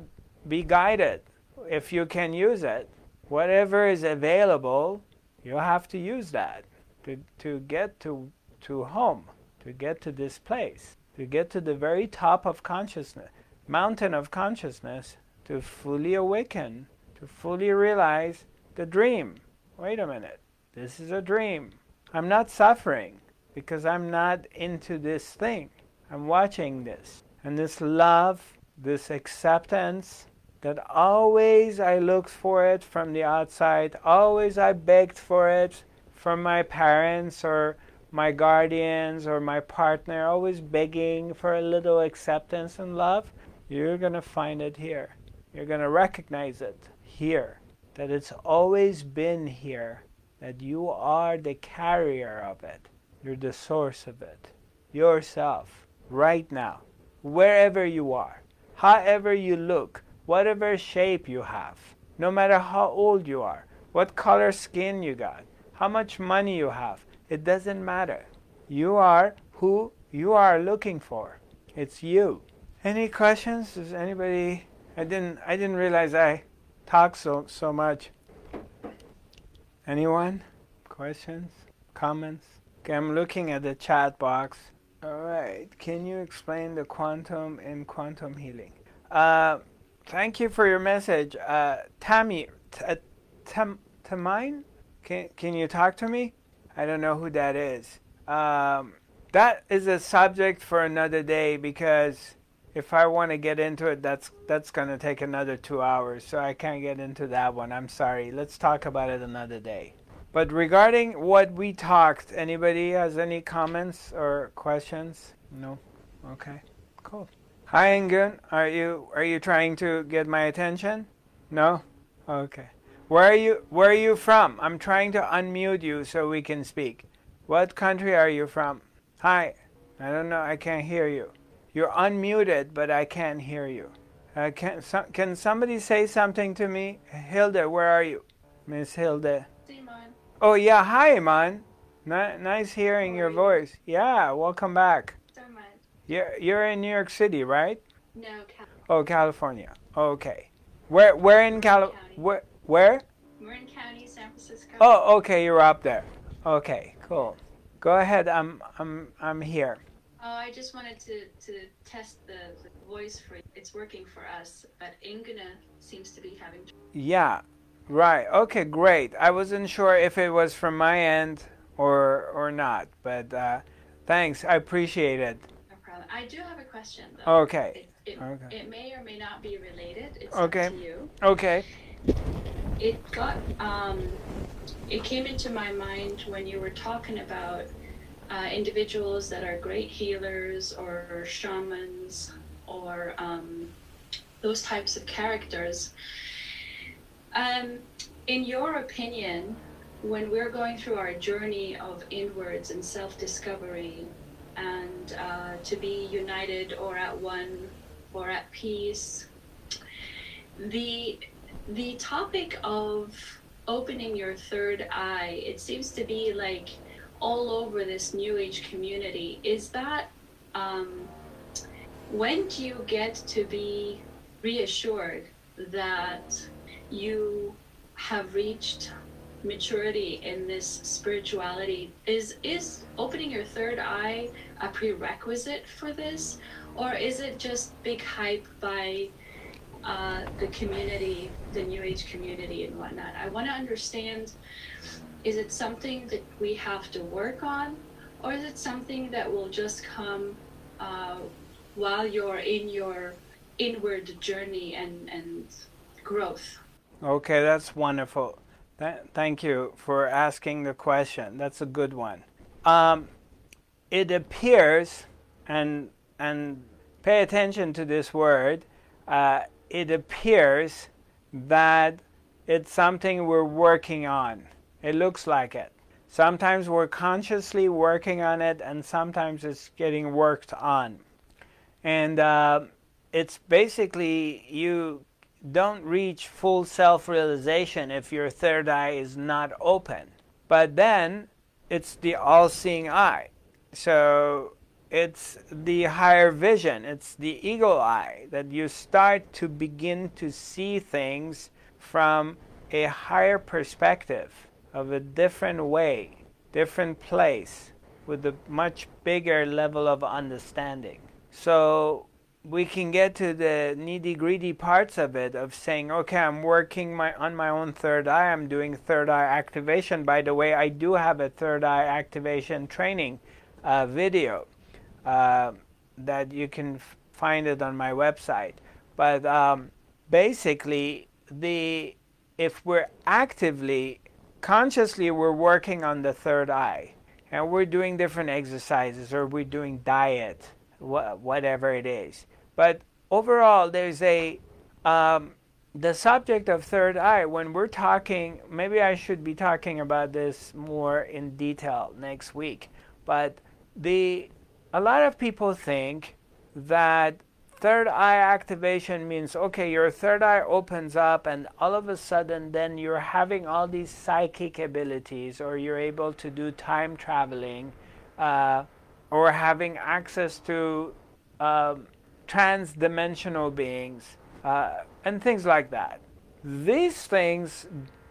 be guided if you can use it? Whatever is available, you have to use that to, to get to, to home, to get to this place, to get to the very top of consciousness, mountain of consciousness, to fully awaken, to fully realize the dream. Wait a minute, this is a dream. I'm not suffering because I'm not into this thing. I'm watching this. And this love, this acceptance, that always I looked for it from the outside, always I begged for it from my parents or my guardians or my partner, always begging for a little acceptance and love, you're going to find it here. You're going to recognize it here, that it's always been here, that you are the carrier of it, you're the source of it, yourself right now, wherever you are, however you look, whatever shape you have, no matter how old you are, what color skin you got, how much money you have, it doesn't matter. You are who you are looking for. It's you. Any questions? Does anybody I didn't I didn't realize I talk so so much. Anyone? Questions? Comments? Okay, I'm looking at the chat box. All right. Can you explain the quantum in quantum healing? Uh, thank you for your message. Uh, Tammy, t- uh, Tam- Tamine? Can, can you talk to me? I don't know who that is. Um, that is a subject for another day because if I want to get into it, that's that's going to take another two hours. So I can't get into that one. I'm sorry. Let's talk about it another day. But regarding what we talked, anybody has any comments or questions? No. Okay. Cool. Hi, Ingun. Are you are you trying to get my attention? No. Okay. Where are you Where are you from? I'm trying to unmute you so we can speak. What country are you from? Hi. I don't know. I can't hear you. You're unmuted, but I can't hear you. Uh, can so, can somebody say something to me? Hilda, where are you? Miss Hilda. Oh yeah, hi, man. N- nice hearing your voice. Yeah, welcome back. So much. You're you're in New York City, right? No, Cal- Oh, California. Okay. Where where in Cali- where where? Marin County, San Francisco. Oh, okay, you're up there. Okay, cool. Go ahead. I'm I'm I'm here. Oh, I just wanted to, to test the, the voice for it's working for us, but Inguna seems to be having. Yeah. Right. Okay, great. I wasn't sure if it was from my end or or not, but uh, thanks. I appreciate it. No problem. I do have a question though. Okay. It, it, Okay. it may or may not be related. It's Okay. up to you. Okay. It got um, it came into my mind when you were talking about uh, individuals that are great healers or shamans or um, those types of characters. Um, in your opinion, when we're going through our journey of inwards and self-discovery, and uh, to be united or at one or at peace, the the topic of opening your third eye, it seems to be like all over this New Age community. Is that um, when do you get to be reassured that you have reached maturity in this spirituality? Is is opening your third eye a prerequisite for this, or is it just big hype by uh, the community, the New Age community, and whatnot. I want to understand is it something that we have to work on, or is it something that will just come uh, while you're in your inward journey and, and growth? Okay, that's wonderful. Th- thank you for asking the question. That's a good one. Um, it appears, and and pay attention to this word. Uh, it appears that it's something we're working on. It looks like it. Sometimes we're consciously working on it, and sometimes it's getting worked on. And uh, it's basically you don't reach full self realization if your third eye is not open. But then it's the all seeing eye. So it's the higher vision, it's the eagle eye that you start to begin to see things from a higher perspective, of a different way, different place, with a much bigger level of understanding. So we can get to the nitty gritty parts of it of saying, okay, I'm working my on my own third eye. I'm doing third eye activation. By the way, I do have a third eye activation training uh, video uh, that you can f- find it on my website. But um, basically, the if we're actively, consciously, we're working on the third eye, and we're doing different exercises, or we're doing diet, wh- whatever it is but overall, there's a um, the subject of third eye. When we're talking, maybe I should be talking about this more in detail next week. But the a lot of people think that third eye activation means okay, your third eye opens up, and all of a sudden, then you're having all these psychic abilities, or you're able to do time traveling, uh, or having access to um, trans-dimensional beings, uh, and things like that. These things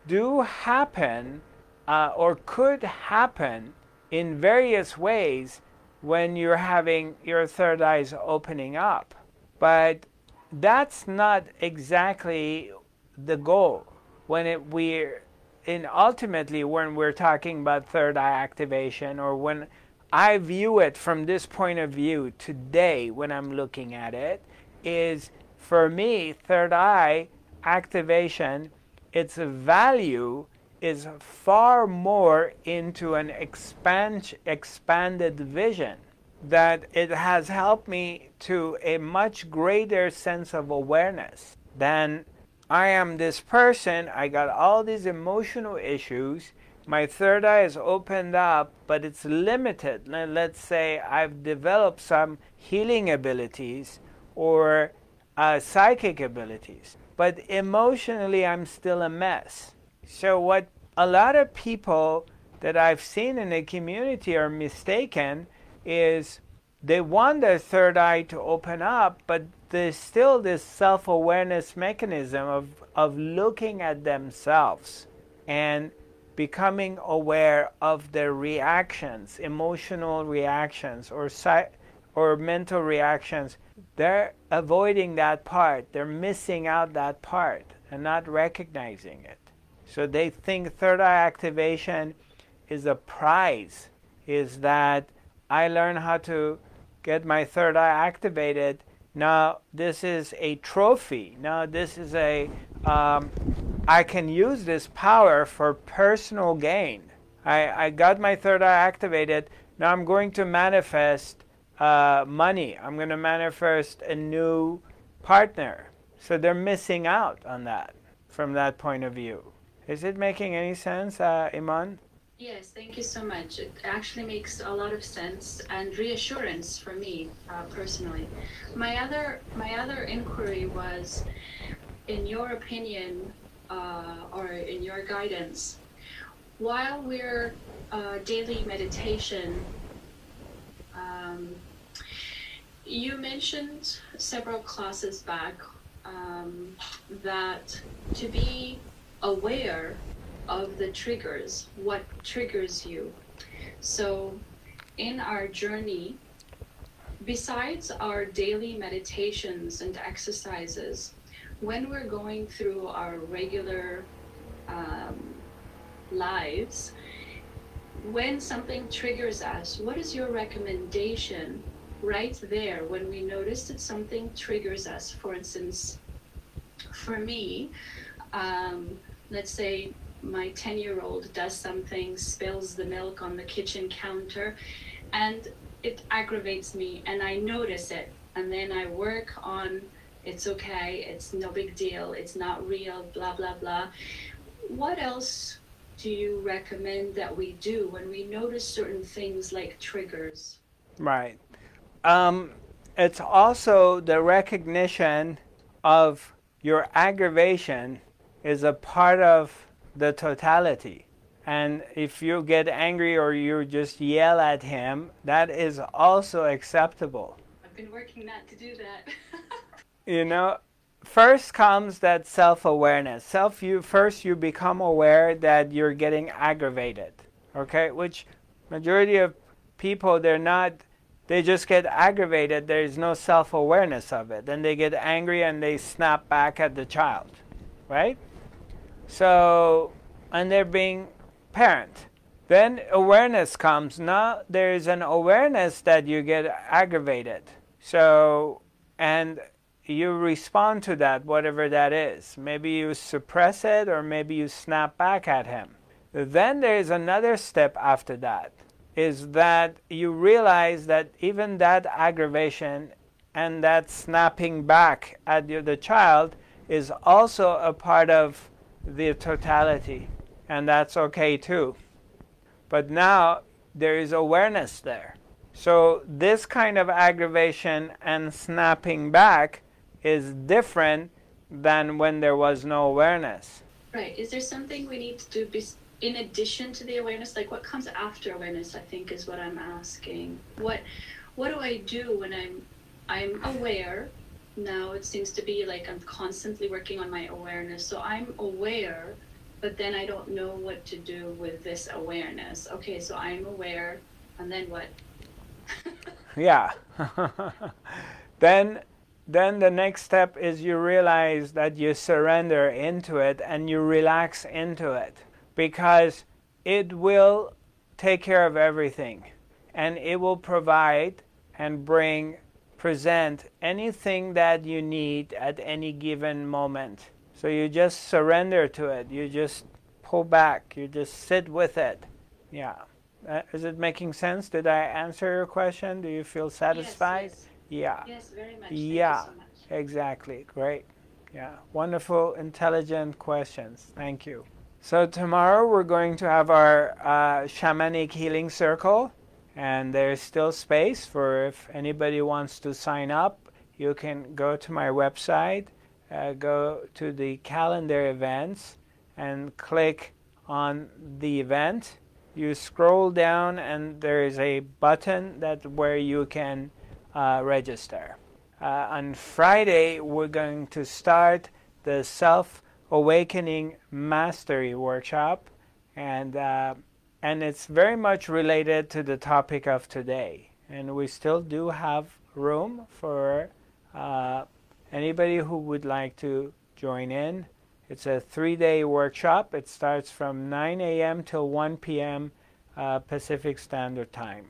do happen uh, or could happen in various ways when you're having your third eyes opening up. But that's not exactly the goal. When it, we're in ultimately when we're talking about third eye activation or when I view it from this point of view today when I'm looking at it is for me, third eye activation, its a value is far more into an expand, expanded vision that it has helped me to a much greater sense of awareness than I am this person, I got all these emotional issues, my third eye is opened up, but it's limited. Let's say I've developed some healing abilities or uh, psychic abilities, but emotionally I'm still a mess. So, what a lot of people that I've seen in the community are mistaken is they want their third eye to open up, but there's still this self awareness mechanism of, of looking at themselves and becoming aware of their reactions, emotional reactions or or mental reactions, they're avoiding that part. They're missing out that part and not recognizing it. So they think third eye activation is a prize, is that I learn how to get my third eye activated. Now this is a trophy. Now this is a um, I can use this power for personal gain. I, I got my third eye activated. Now I'm going to manifest uh, money. I'm going to manifest a new partner. So they're missing out on that from that point of view. Is it making any sense, uh, Iman? Yes, thank you so much. It actually makes a lot of sense and reassurance for me uh, personally. My other my other inquiry was, in your opinion, uh, or in your guidance, while we're uh, daily meditation, um, you mentioned several classes back um, that to be aware of the triggers, what triggers you. So, in our journey, besides our daily meditations and exercises, when we're going through our regular um, lives, when something triggers us, what is your recommendation right there when we notice that something triggers us? For instance, for me, um, let's say my 10 year old does something, spills the milk on the kitchen counter, and it aggravates me, and I notice it, and then I work on it's okay, it's no big deal, it's not real, blah, blah, blah. What else do you recommend that we do when we notice certain things like triggers? Right. Um, it's also the recognition of your aggravation is a part of the totality. And if you get angry or you just yell at him, that is also acceptable. I've been working not to do that. you know, first comes that self-awareness. Self you first you become aware that you're getting aggravated. Okay? Which majority of people they're not they just get aggravated. There's no self-awareness of it. Then they get angry and they snap back at the child. Right? So and they're being parent. Then awareness comes. Now there is an awareness that you get aggravated. So, and you respond to that, whatever that is. Maybe you suppress it or maybe you snap back at him. Then there is another step after that is that you realize that even that aggravation and that snapping back at the child is also a part of the totality and that's okay too. But now there is awareness there. So this kind of aggravation and snapping back is different than when there was no awareness. Right. Is there something we need to do in addition to the awareness? Like what comes after awareness? I think is what I'm asking. What What do I do when I'm I'm aware? Now it seems to be like I'm constantly working on my awareness. So I'm aware but then I don't know what to do with this awareness. Okay, so I'm aware, and then what? yeah. then then the next step is you realize that you surrender into it and you relax into it because it will take care of everything and it will provide and bring present anything that you need at any given moment so you just surrender to it. You just pull back. You just sit with it. Yeah. Uh, is it making sense? Did I answer your question? Do you feel satisfied? Yes, yes. Yeah. Yes, very much. yeah. So much. Exactly. Great. Yeah. Wonderful, intelligent questions. Thank you. So tomorrow we're going to have our uh, shamanic healing circle, and there's still space for if anybody wants to sign up. You can go to my website uh, go to the calendar events and click on the event. You scroll down and there is a button that where you can uh, register. Uh, on Friday, we're going to start the Self Awakening Mastery Workshop, and uh, and it's very much related to the topic of today. And we still do have room for uh, Anybody who would like to join in, it's a three day workshop. It starts from 9 a.m. till 1 p.m. Uh, Pacific Standard Time.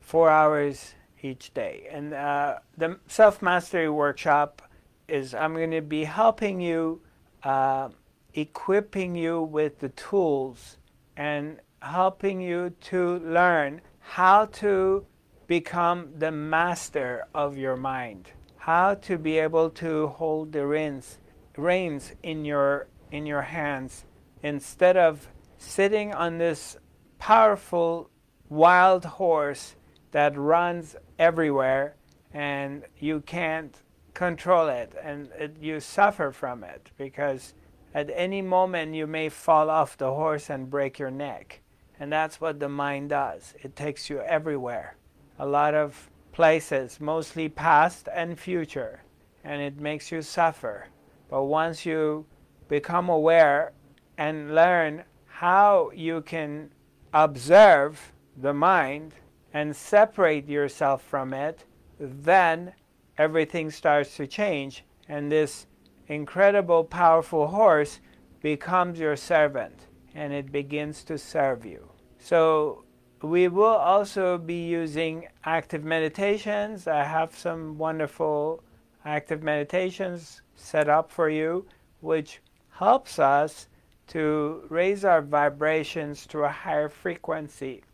Four hours each day. And uh, the self mastery workshop is I'm going to be helping you, uh, equipping you with the tools and helping you to learn how to become the master of your mind how to be able to hold the reins, reins in your in your hands instead of sitting on this powerful wild horse that runs everywhere and you can't control it and it, you suffer from it because at any moment you may fall off the horse and break your neck. And that's what the mind does. It takes you everywhere. A lot of places, mostly past and future, and it makes you suffer. But once you become aware and learn how you can observe the mind and separate yourself from it, then everything starts to change, and this incredible, powerful horse becomes your servant and it begins to serve you. So, we will also be using active meditations. I have some wonderful active meditations set up for you, which helps us to raise our vibrations to a higher frequency.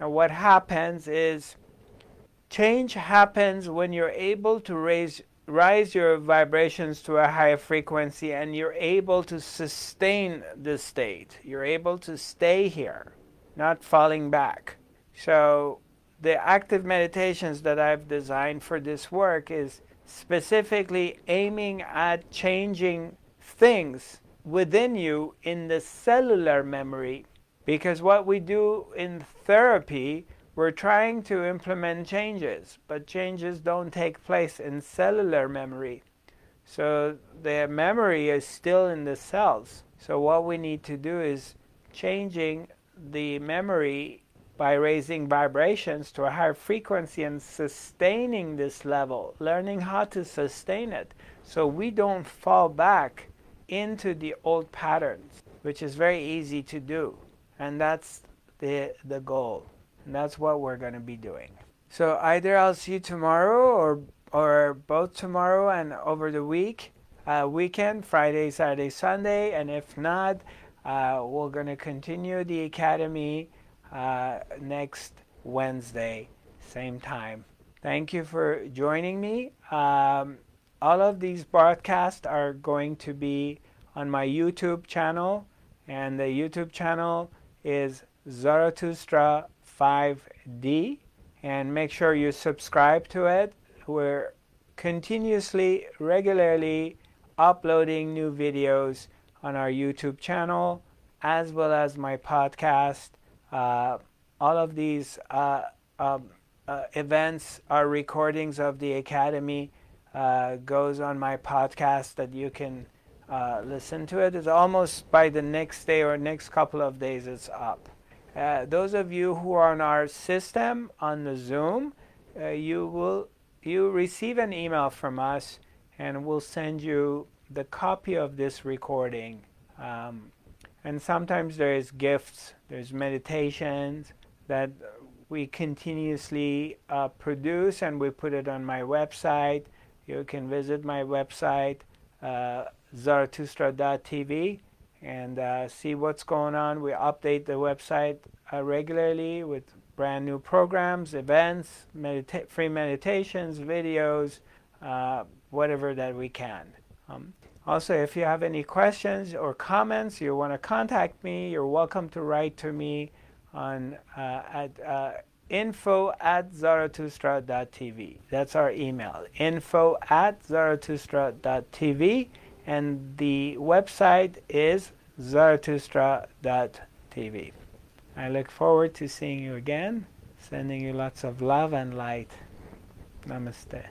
And what happens is change happens when you're able to raise rise your vibrations to a higher frequency and you're able to sustain the state. You're able to stay here, not falling back. So the active meditations that I've designed for this work is specifically aiming at changing things within you in the cellular memory because what we do in therapy we're trying to implement changes, but changes don't take place in cellular memory. So the memory is still in the cells. So what we need to do is changing the memory by raising vibrations to a higher frequency and sustaining this level, learning how to sustain it so we don't fall back into the old patterns, which is very easy to do. And that's the, the goal. And that's what we're going to be doing. So either I'll see you tomorrow or or both tomorrow and over the week, uh, weekend, Friday, Saturday, Sunday, and if not, uh, we're going to continue the academy uh, next Wednesday, same time. Thank you for joining me. Um, all of these broadcasts are going to be on my YouTube channel, and the YouTube channel is Zarathustra 5D and make sure you subscribe to it. We're continuously, regularly uploading new videos on our YouTube channel as well as my podcast. Uh, all of these uh, um, uh, events are recordings of the Academy. Uh, goes on my podcast that you can uh, listen to it. It's almost by the next day or next couple of days it's up. Uh, those of you who are on our system on the Zoom, uh, you will you receive an email from us, and we'll send you the copy of this recording. Um, and sometimes there is gifts, there's meditations that we continuously uh, produce, and we put it on my website. You can visit my website, uh, zarathustra.tv and uh, see what's going on. We update the website uh, regularly with brand new programs, events, medita- free meditations, videos, uh, whatever that we can. Um, also, if you have any questions or comments, you want to contact me, you're welcome to write to me on uh, at uh, info at zarathustra.tv. That's our email, info at zarathustra.tv and the website is zarathustra.tv. I look forward to seeing you again, sending you lots of love and light. Namaste.